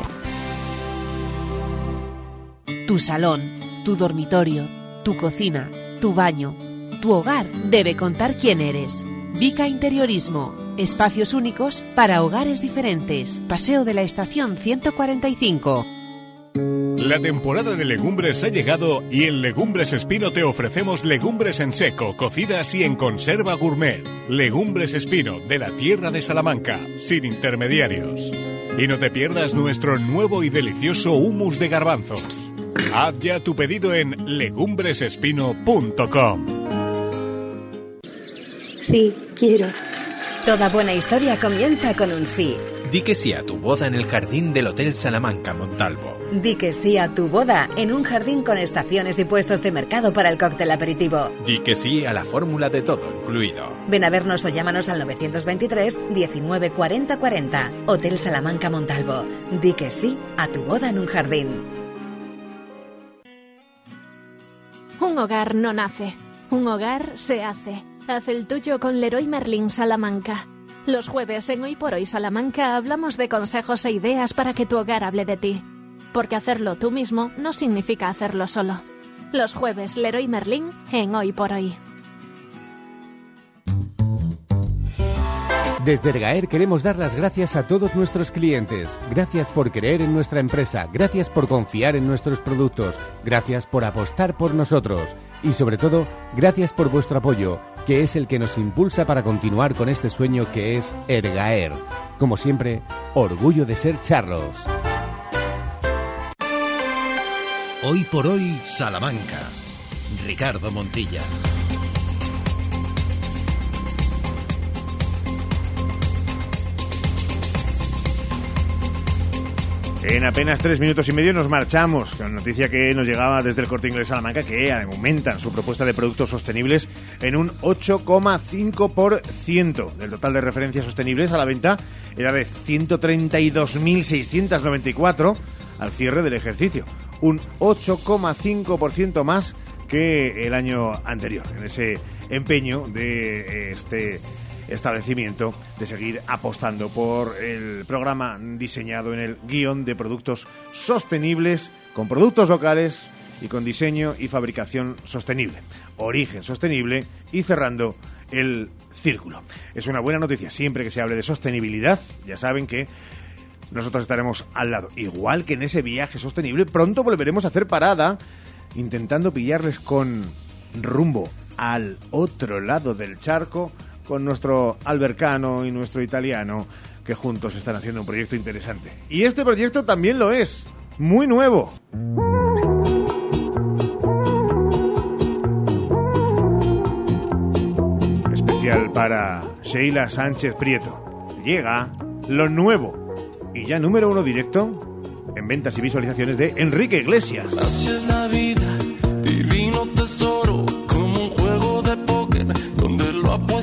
Tu salón, tu dormitorio, tu cocina, tu baño, tu hogar debe contar quién eres. Vica Interiorismo. Espacios únicos para hogares diferentes. Paseo de la Estación 145. La temporada de legumbres ha llegado y en Legumbres Espino te ofrecemos legumbres en seco, cocidas y en conserva gourmet. Legumbres Espino, de la tierra de Salamanca, sin intermediarios. Y no te pierdas nuestro nuevo y delicioso humus de garbanzos. Haz ya tu pedido en legumbresespino.com. Sí, quiero. Toda buena historia comienza con un sí. Di que sí a tu boda en el jardín del Hotel Salamanca Montalvo. Di que sí a tu boda en un jardín con estaciones y puestos de mercado para el cóctel aperitivo. Di que sí a la fórmula de todo incluido. Ven a vernos o llámanos al 923 19 40 40. Hotel Salamanca Montalvo. Di que sí a tu boda en un jardín. Un hogar no nace, un hogar se hace. Haz el tuyo con Leroy Merlin Salamanca. Los jueves en Hoy por Hoy Salamanca hablamos de consejos e ideas para que tu hogar hable de ti. Porque hacerlo tú mismo no significa hacerlo solo. Los jueves Leroy Merlin en Hoy por Hoy. Desde Ergaer queremos dar las gracias a todos nuestros clientes. Gracias por creer en nuestra empresa, gracias por confiar en nuestros productos, gracias por apostar por nosotros y sobre todo, gracias por vuestro apoyo, que es el que nos impulsa para continuar con este sueño que es Ergaer. Como siempre, orgullo de ser charros. Hoy por hoy, Salamanca. Ricardo Montilla. En apenas tres minutos y medio nos marchamos. Con noticia que nos llegaba desde el Corte Inglés Salamanca que aumentan su propuesta de productos sostenibles en un 8,5% del total de referencias sostenibles a la venta era de 132.694 al cierre del ejercicio, un 8,5% más que el año anterior en ese empeño de este establecimiento de seguir apostando por el programa diseñado en el guion de productos sostenibles, con productos locales y con diseño y fabricación sostenible, origen sostenible y cerrando el círculo. Es una buena noticia siempre que se hable de sostenibilidad, ya saben que nosotros estaremos al lado. Igual que en ese viaje sostenible, pronto volveremos a hacer parada intentando pillarles con rumbo al otro lado del charco con nuestro albercano y nuestro italiano que juntos están haciendo un proyecto interesante. Y este proyecto también lo es, muy nuevo. Especial para Sheila Sánchez Prieto. Llega lo nuevo y ya número uno directo en ventas y visualizaciones de Enrique Iglesias. Es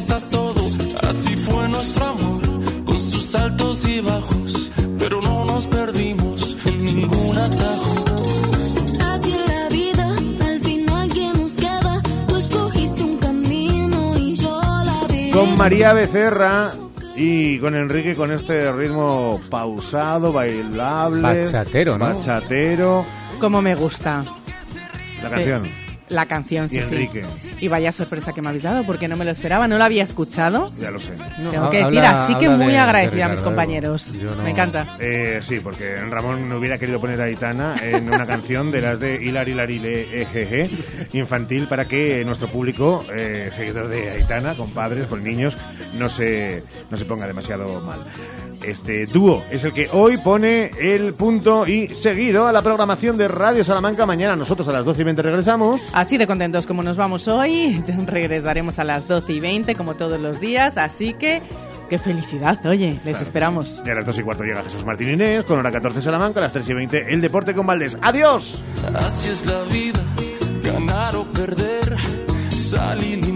apuestas todo. Así fue nuestro amor, con sus altos y bajos, pero no nos perdimos en ningún atajo. Así es la vida, al final que nos queda. Tú escogiste un camino y yo la vi. Con María Becerra y con Enrique con este ritmo pausado, bailable. Bachatero, ¿no? Bachatero. Como me gusta. La canción. Eh, la canción, sí, Y sí. Enrique. Y vaya sorpresa que me habéis dado, porque no me lo esperaba, no lo había escuchado. Ya lo sé. Tengo que decir, así que muy agradecida a mis compañeros. Me encanta. Eh, sí, porque Ramón no hubiera querido poner a Aitana en una canción de las de Hilar Hilar Ejeje, infantil para que nuestro público, eh, seguidor de Aitana, con padres, con niños, no se, no se ponga demasiado mal. Este dúo es el que hoy pone el punto y seguido a la programación de Radio Salamanca. Mañana nosotros a las 12 y 20 regresamos. Así de contentos como nos vamos hoy, regresaremos a las 12 y 20 como todos los días, así que qué felicidad, oye, les esperamos. Y a las 2 y cuarto llega Jesús Martín Inés, con hora 14 Salamanca, a las 3 y 20 el deporte con Valdés. ¡Adiós! Así es la vida, ganar o perder, salir y